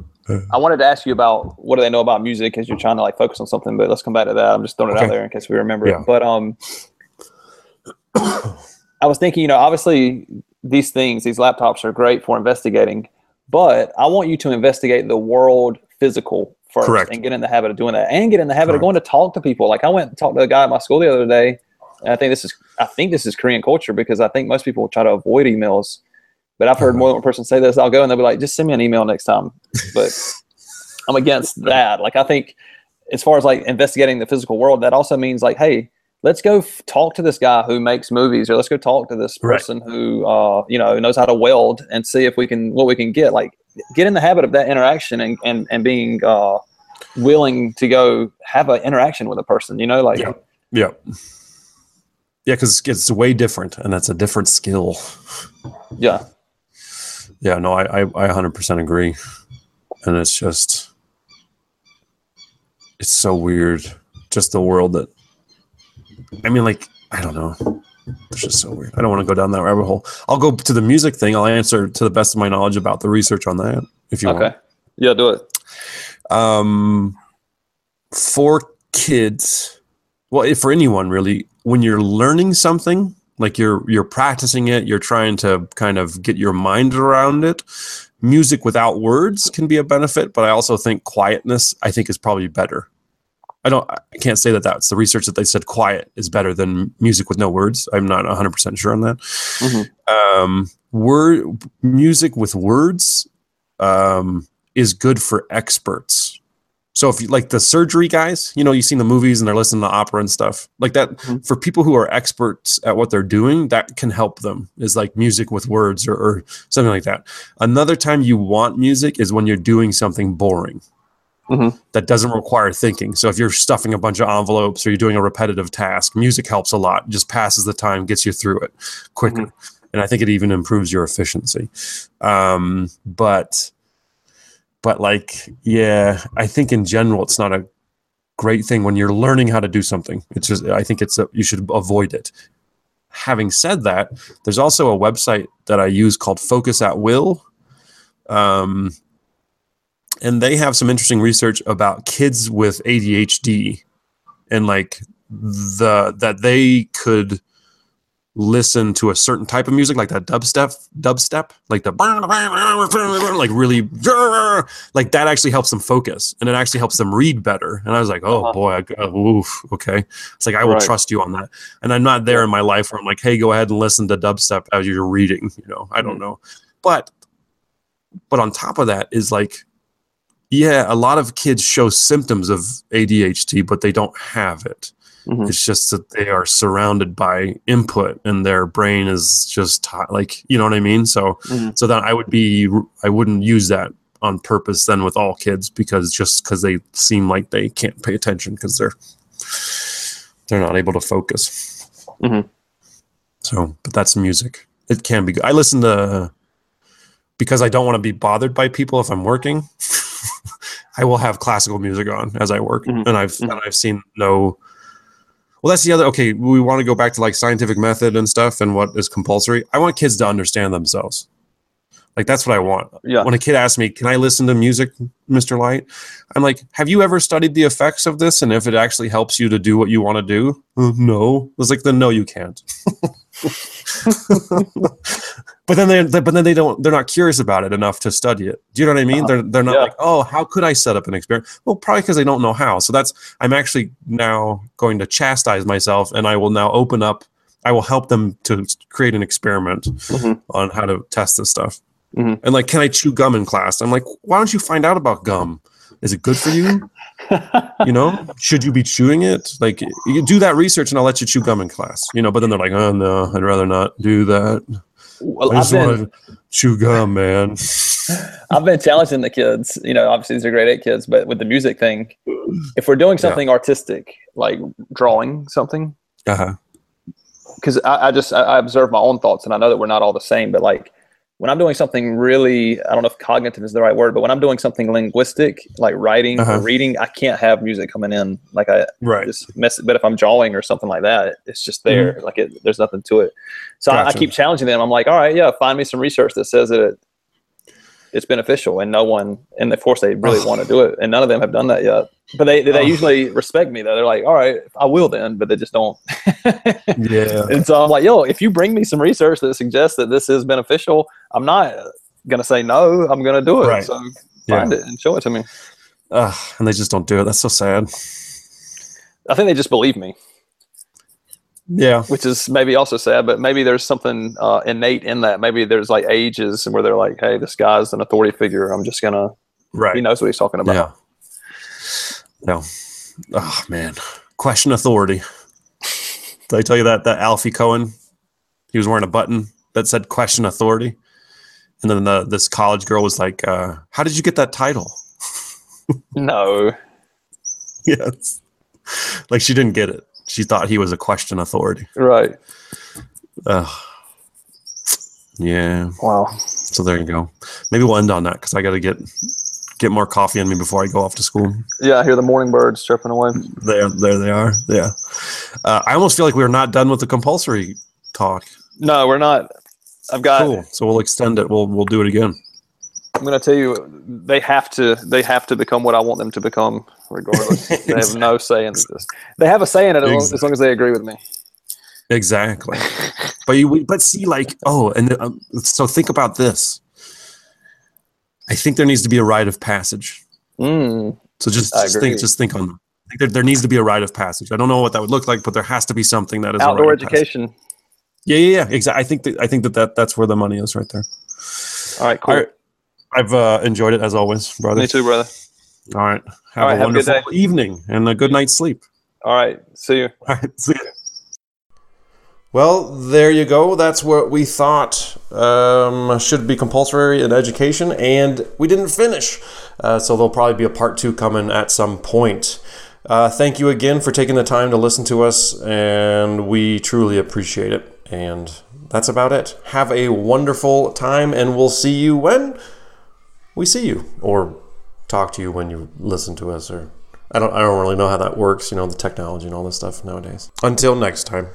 C: I wanted to ask you about what do they know about music as you're trying to like focus on something, but let's come back to that. I'm just throwing it
B: Okay.
C: out there in case we remember
B: Yeah.
C: it. But um, I was thinking, you know, obviously these things, these laptops are great for investigating, but I want you to investigate the world physical first
B: Correct.
C: and get in the habit of doing that and get in the habit
B: Correct.
C: of going to talk to people. Like I went and talked to a guy at my school the other day. And I think this is I think this is Korean culture because I think most people try to avoid emails. But I've heard
B: Uh-huh.
C: more than one person say this. I'll go and they'll be like, just send me an email next time. But I'm against that. Like I think as far as like investigating the physical world, that also means like, hey, let's go f- talk to this guy who makes movies, or let's go talk to this
B: Right.
C: person who uh, you know knows how to weld and see if we can what we can get. Like get in the habit of that interaction and and and being uh, willing to go have an interaction with a person. You know, like
B: Yeah. Yeah. Yeah, because it's way different, and that's a different skill.
C: yeah.
B: Yeah, no, I, I, I 100% agree. And it's just, it's so weird. Just the world that, I mean, like, I don't know. It's just so weird. I don't want to go down that rabbit hole. I'll go to the music thing. I'll answer to the best of my knowledge about the research on that if you
C: Okay.
B: want.
C: Yeah, do it.
B: Um, for kids, well, if for anyone really, when you're learning something, like you're you're practicing it, you're trying to kind of get your mind around it. Music without words can be a benefit, but I also think quietness, I think, is probably better. I don't, I can't say that that's the research that they said quiet is better than music with no words. I'm not 100% sure on that.
C: Mhm.
B: Um, word music with words um, is good for experts. So if you like the surgery guys, you know, you've seen the movies and they're listening to opera and stuff like that.
C: Mhm.
B: For people who are experts at what they're doing, that can help them. Is like music with words or, or something like that. Another time you want music is when you're doing something boring
C: Mhm.
B: that doesn't require thinking. So if you're stuffing a bunch of envelopes or you're doing a repetitive task, music helps a lot. Just passes the time, gets you through it quicker, and I think it even improves your efficiency. Um, but but like yeah, I think in general it's not a great thing when you're learning how to do something. It's just I think it's a, you should avoid it. Having said that, there's also a website that I use called Focus at Will. Um, and they have some interesting research about kids with ADHD and like the that they could listen to a certain type of music like that dubstep dubstep like the like really like that actually helps them focus and it actually helps them read better and i was like oh
C: Uh-huh.
B: boy I, uh, oof, okay it's like i will
C: Right.
B: trust you on that and i'm not there in my life where i'm like hey go ahead and listen to dubstep as you're reading you know i don't
C: Mhm.
B: know but but on top of that is like yeah a lot of kids show symptoms of adhd but they don't have it
C: Mhm.
B: it's just that they are surrounded by input and their brain is just ti like you know what i mean so
C: Mhm.
B: so then i would be i wouldn't use that on purpose then with all kids because just because they seem like they can't pay attention because they're they're not able to focus
C: Mhm.
B: so but that's music it can be good i listen to because i don't want to be bothered by people if i'm working i will have classical music on as i work
C: Mhm.
B: and i've
C: Mhm.
B: and i've seen no well that's the other okay we want to go back to like scientific method and stuff and what is compulsory. I want kids to understand themselves. Like that's what i want.
C: Yeah.
B: when a kid asks me can i listen to music mr light? I'm like have you ever studied the effects of this and if it actually helps you to do what you want to do? "Uh, no. It's like then no you can't but then they they- but then they don't they're not curious about it enough to study it do you know what i mean
C: Uh-huh.
B: they're they're not
C: Yeah.
B: like oh how could i set up an experiment well probably because they don't know how so that's i'm actually now going to chastise myself and i will now open up i will help them to create an experiment
C: Mhm.
B: on how to test this stuff
C: Mhm.
B: and like can i chew gum in class i'm like why don't you find out about gum is it good for you you know should you be chewing it like you do that research and i'll let you chew gum in class you know but then they're like oh no i'd rather not do that
C: well,
B: i just
C: been,
B: want to chew gum man
C: I've been challenging the kids. You know, obviously these are grade eight kids, but with the music thing, if we're doing
B: Yeah.
C: something artistic, like drawing something,
B: uh-huh
C: because I, I just I, I observe my own thoughts, and I know that we're not all the same. But like when I'm doing something really, I don't know if cognitive is the right word, but when I'm doing something linguistic, like writing
B: Uh-huh.
C: or reading, I can't have music coming in. Like I
B: right
C: just mess. But if I'm drawing or something like that, it's just there. Like it, there's nothing to it. So I, I keep challenging them. I'm like, all right, yeah, find me some research that says that it, it's beneficial, and no one, and of course they really want to do it, and none of them have done that yet. But they they usually respect me though. They're like, all right, I will then, but they just don't.
B: yeah
C: and so I'm like, yo, if you bring me some research that suggests that this is beneficial, I'm not gonna say no. I'm gonna do it.
B: Right.
C: So
B: Yeah.
C: find it and show it to me.
B: Ugh, and they just don't do it that's so sad
C: I think they just believe me.
B: Yeah
C: which is maybe also sad, but maybe there's something uh, innate in that. Maybe there's like ages where they're like, "Hey, this guy's an authority figure. I'm just gonna."
B: right
C: He knows what he's talking about.
B: Yeah. No. Oh man. Question authority. Did I tell you that that Alfie Kohn? He was wearing a button that said question authority. And then the, this college girl was like, uh, how did you get that title?
C: No,
B: yes. Like she didn't get it. She thought he was a question authority.
C: right?
B: Ugh. Yeah.
C: Wow.
B: So there you go. Maybe we'll end on that because I got to get get more coffee in me before I go off to school.
C: Yeah, I hear the morning birds chirping away.
B: There, there they are. Yeah. Uh, I almost feel like we're not done with the compulsory talk.
C: No, we're not. I've got.
B: Cool. So we'll extend it. We'll we'll do it again.
C: I'm going to tell you, they have to. They have to become what I want them to become, regardless. they have no say in this. They have a say in it as long, as long as they agree with me.
B: Exactly. but you, but see, like, oh, and um, so think about this. I think there needs to be a rite of passage.
C: Mm,
B: So just, just think, just think on. Think there, there needs to be a rite of passage. I don't know what that would look like, but there has to be something that is a
C: outdoor
B: rite of passage.
C: education.
B: Yeah, yeah, yeah. Exactly. I think that I think that, that that's where the money is right there.
C: All right, cool.
B: All right. I've uh, enjoyed it as always, brother.
C: Me too, brother.
B: All right. Have
C: All right,
B: a
C: have a good
B: wonderful evening and a good night's sleep.
C: All right, see you.
B: All right. See ya. Well, there you go. That's what we thought um, should be compulsory in education, and we didn't finish. Uh, so there'll probably be a part two coming at some point. Uh, thank you again for taking the time to listen to us, and we truly appreciate it. And that's about it. Have a wonderful time, and we'll see you when we see you, or talk to you when you listen to us, or I don't I don't really know how that works, you know, the technology and all this stuff nowadays. Until next time.